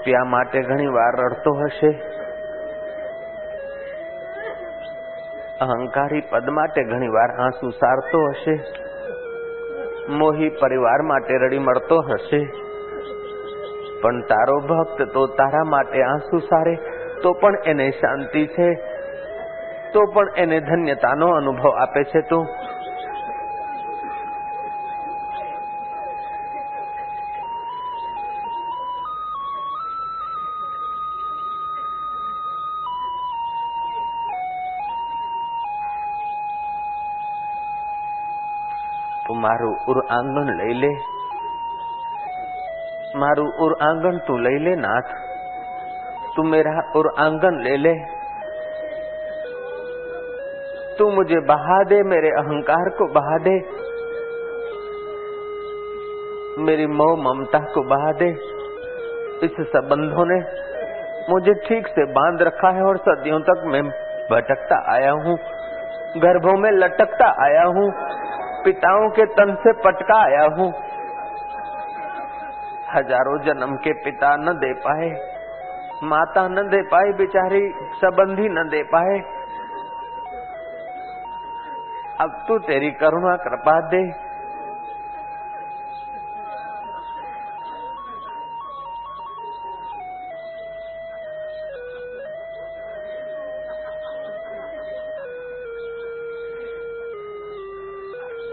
રૂપિયા માટે ઘણી વાર રડતો હશે. અહંકારી પદ માટે ઘણી વાર આંસુ સારતો હશે. મોહી પરિવાર માટે રડી મળતો હશે. પણ તારો ભક્ત તો તારા માટે આંસુ સારે, તો પણ એને શાંતિ છે. તો પણ એને ધન્યતાનો અનુભવ આપે છે તું. ઉર આંગણ લઈ લે મારું ઉર आंगन तू ले ले नाथ तू मेरा उर आंगन ले ले तू मुझे बहा दे मेरे अहंकार को बहा दे मेरी मोह ममता को बहा दे इस संबंधों ने मुझे ठीक से बांध रखा है और सदियों तक मैं भटकता आया हूँ गर्भों में लटकता आया हूँ पिताओं के तन से पटका आया हूँ। हज़ारों जन्म के पिता न दे पाए, माता न दे पाए, बेचारी संबंधी न दे पाए। अब तू तेरी करुणा कृपा दे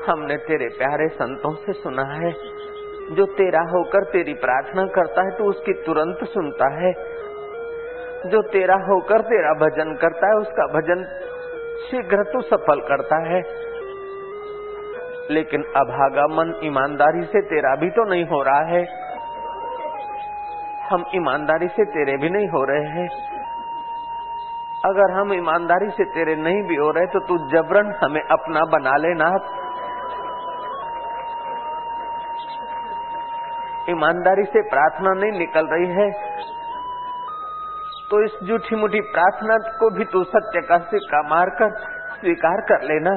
हमने तेरे प्यारे संतों से सुना है। जो तेरा होकर तेरी प्रार्थना करता है तो उसकी तुरंत सुनता है। जो तेरा होकर तेरा भजन करता है, उसका भजन शीघ्र तो सफल करता है। लेकिन अभागा मन ईमानदारी से तेरा भी तो नहीं हो रहा है। हम ईमानदारी से तेरे भी नहीं हो रहे हैं। अगर हम ईमानदारी से तेरे नहीं भी हो रहे तो तू जबरन हमें अपना बना लेना। ईमानदारी से प्रार्थना नहीं निकल रही है तो इस जूठी मुठी प्रार्थना को भी तू सत्य का सिक्का मारकर स्वीकार कर लेना।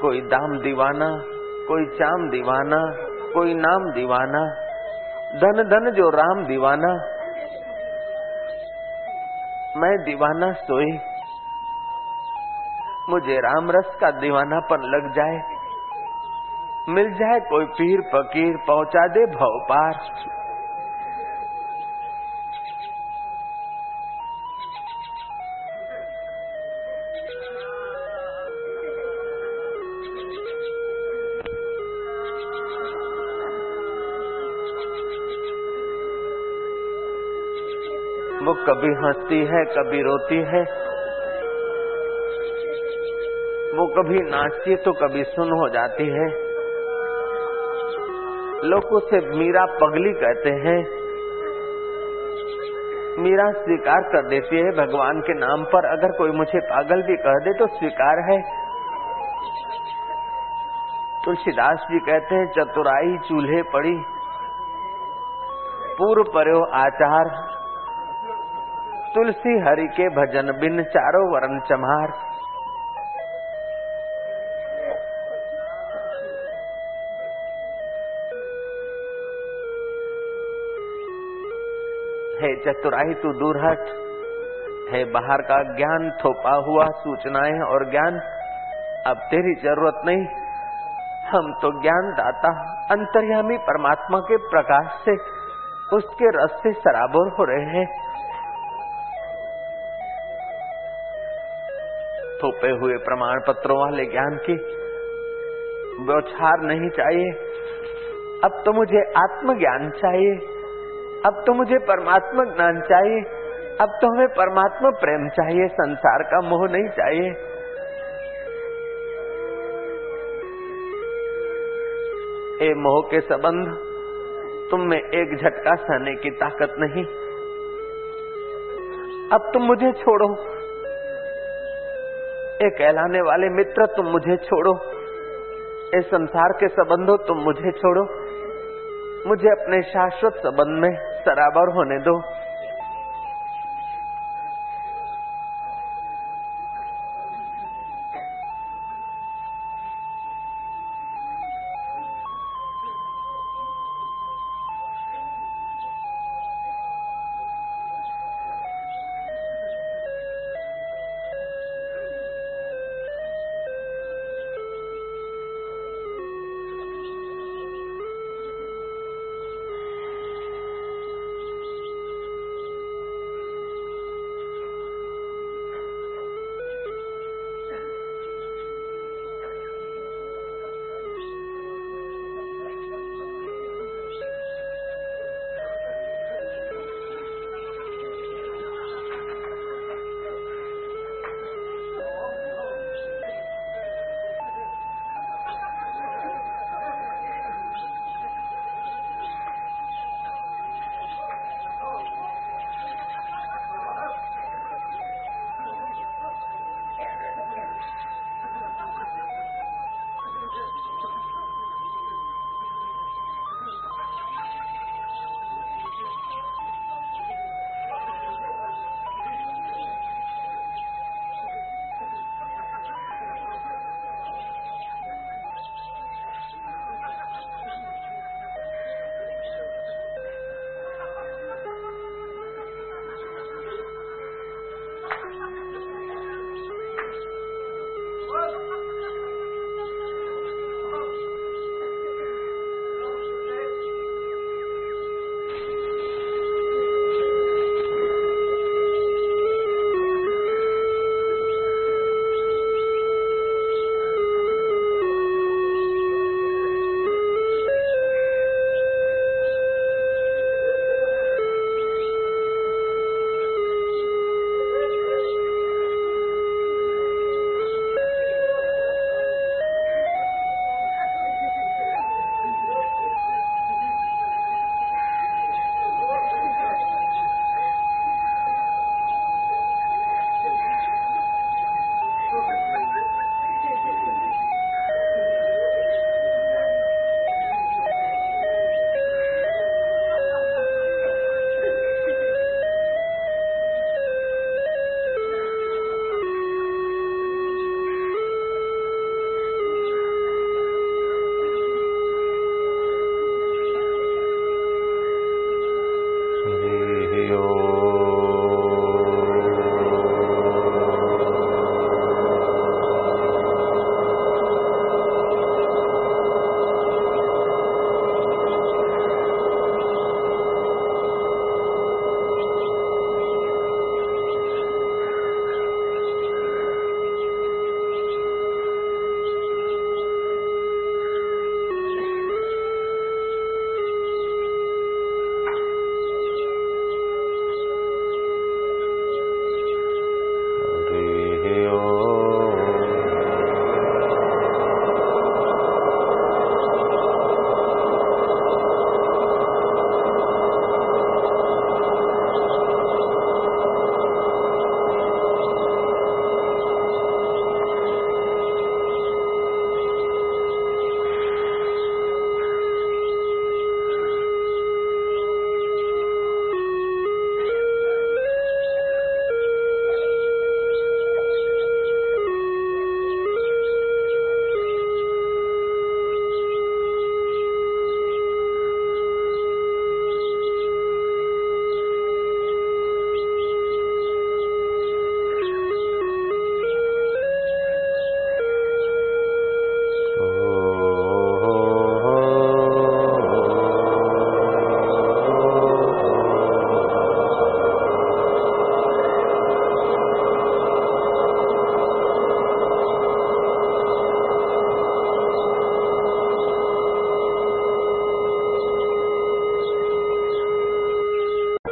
कोई दाम दीवाना, कोई चाम दीवाना, कोई नाम दीवाना धन धन जो राम दीवाना। मैं दीवाना सोई। मुझे राम रस का दीवाना दीवानापन लग जाए। मिल जाए कोई पीर, फकीर, पहुँचा दे भव पार वो कभी हंसती है, कभी रोती है। वो कभी नाचती तो कभी सुन हो जाती है। लोग उसे मीरा पगली कहते हैं। मीरा स्वीकार कर देती है भगवान के नाम पर। अगर कोई मुझे पागल भी कह दे तो स्वीकार है। तुलसीदास जी कहते हैं, चतुराई चूल्हे पड़ी, पूर्व पर्यो आचार तुलसी हरि के भजन बिन चारों वरण चमार। हे चतुराई तू दूर हट हे बाहर का ज्ञान, थोपा हुआ सूचनाएँ और ज्ञान। अब तेरी ज़रूरत नहीं, हम तो ज्ञान दाता अंतर्यामी परमात्मा के प्रकाश से उसके रस से सराबोर हो रहे हैं। थोपे हुए प्रमाण पत्रों वाले ज्ञान की बौछार नहीं चाहिए। अब तो मुझे आत्म ज्ञान चाहिए। अब तो मुझे परमात्मा ज्ञान चाहिए। अब तो हमें परमात्मा प्रेम चाहिए। संसार का मोह नहीं चाहिए। ए मोह के संबंध, तुम में एक झटका सहने की ताकत नहीं। अब तुम मुझे छोड़ो। ए कहलाने वाले मित्र, तुम मुझे छोड़ो। इस संसार के संबंधों, तुम मुझे छोड़ो। मुझे अपने शाश्वत संबंध में सराबर होने दो।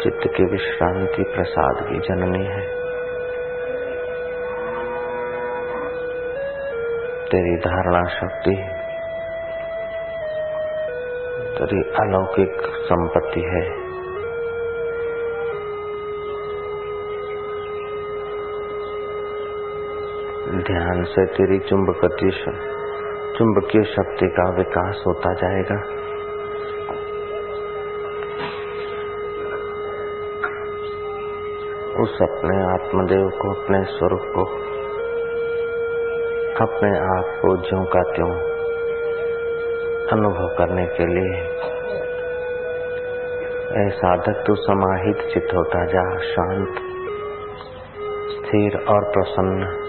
चित्त की विश्रांति प्रसाद की जननी है। तेरी धारणा शक्ति तेरी अलौकिक संपत्ति है। ध्यान से तेरी चुंबकीय चुंबकीय शक्ति का विकास होता जाएगा। उस अपने आत्मदेव को, अपने स्वरूप को, अपने आप को ज्यों का त्यों अनुभव करने के लिए ऐसा साधक, तू समाहित चित होता जा, शांत, स्थिर और प्रसन्न।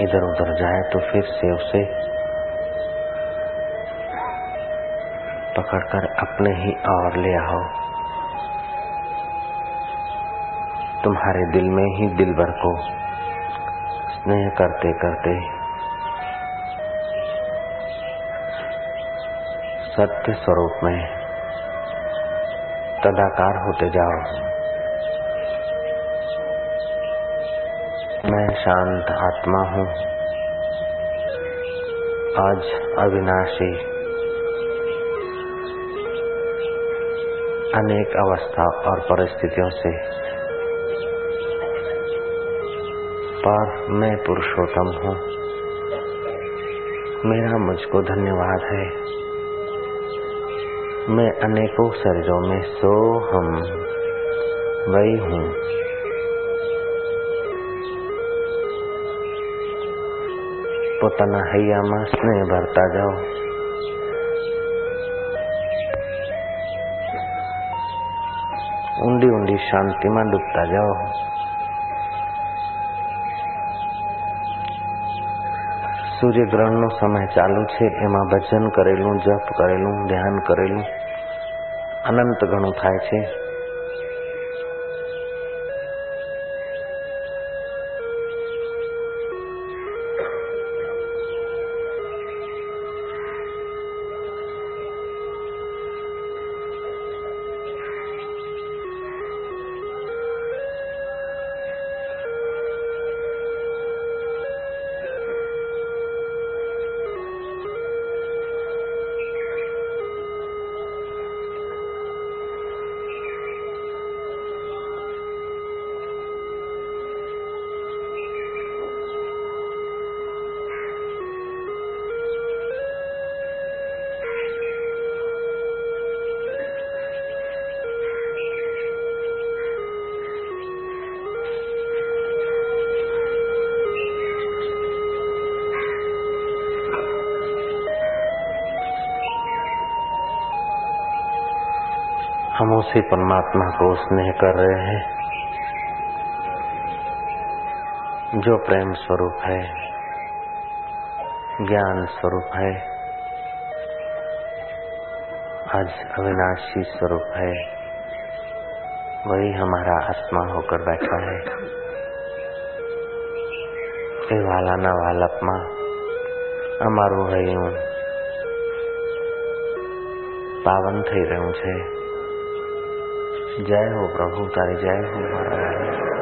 इधर उधर जाए तो फिर से उसे पकड़कर अपने ही और ले आओ। तुम्हारे दिल में ही दिल भर को स्नेह करते करते सत्य स्वरूप में तदाकार होते जाओ। शांत आत्मा हूँ। आज अविनाशी। अनेक अवस्था और परिस्थितियों से पर मैं पुरुषोत्तम हूँ। मेरा मुझको धन्यवाद है। मैं अनेकों शरीरों में सो हम वही हूँ। પોતાના હૈયામાં સ્નેહ ભરતા જાઓ. ઊંડી ઊંડી શાંતિમાં ડૂબતા જાઓ. સૂર્યગ્રહણનો સમય ચાલુ છે, એમાં ભજન કરેલું, જપ કરેલું, ધ્યાન કરેલું. અનંત ઘણું થાય છે. उसी परमात्मा को स्नेह कर रहे हैं जो प्रेम स्वरूप है ज्ञान स्वरूप है आज अविनाशी स्वरूप है वही हमारा आत्मा होकर बैठा है એ વાલાના વાલપમાં અમારું હૈયું પાવન થઈ રહ્યું છે जय हो प्रभु तारी जय हो महाराज।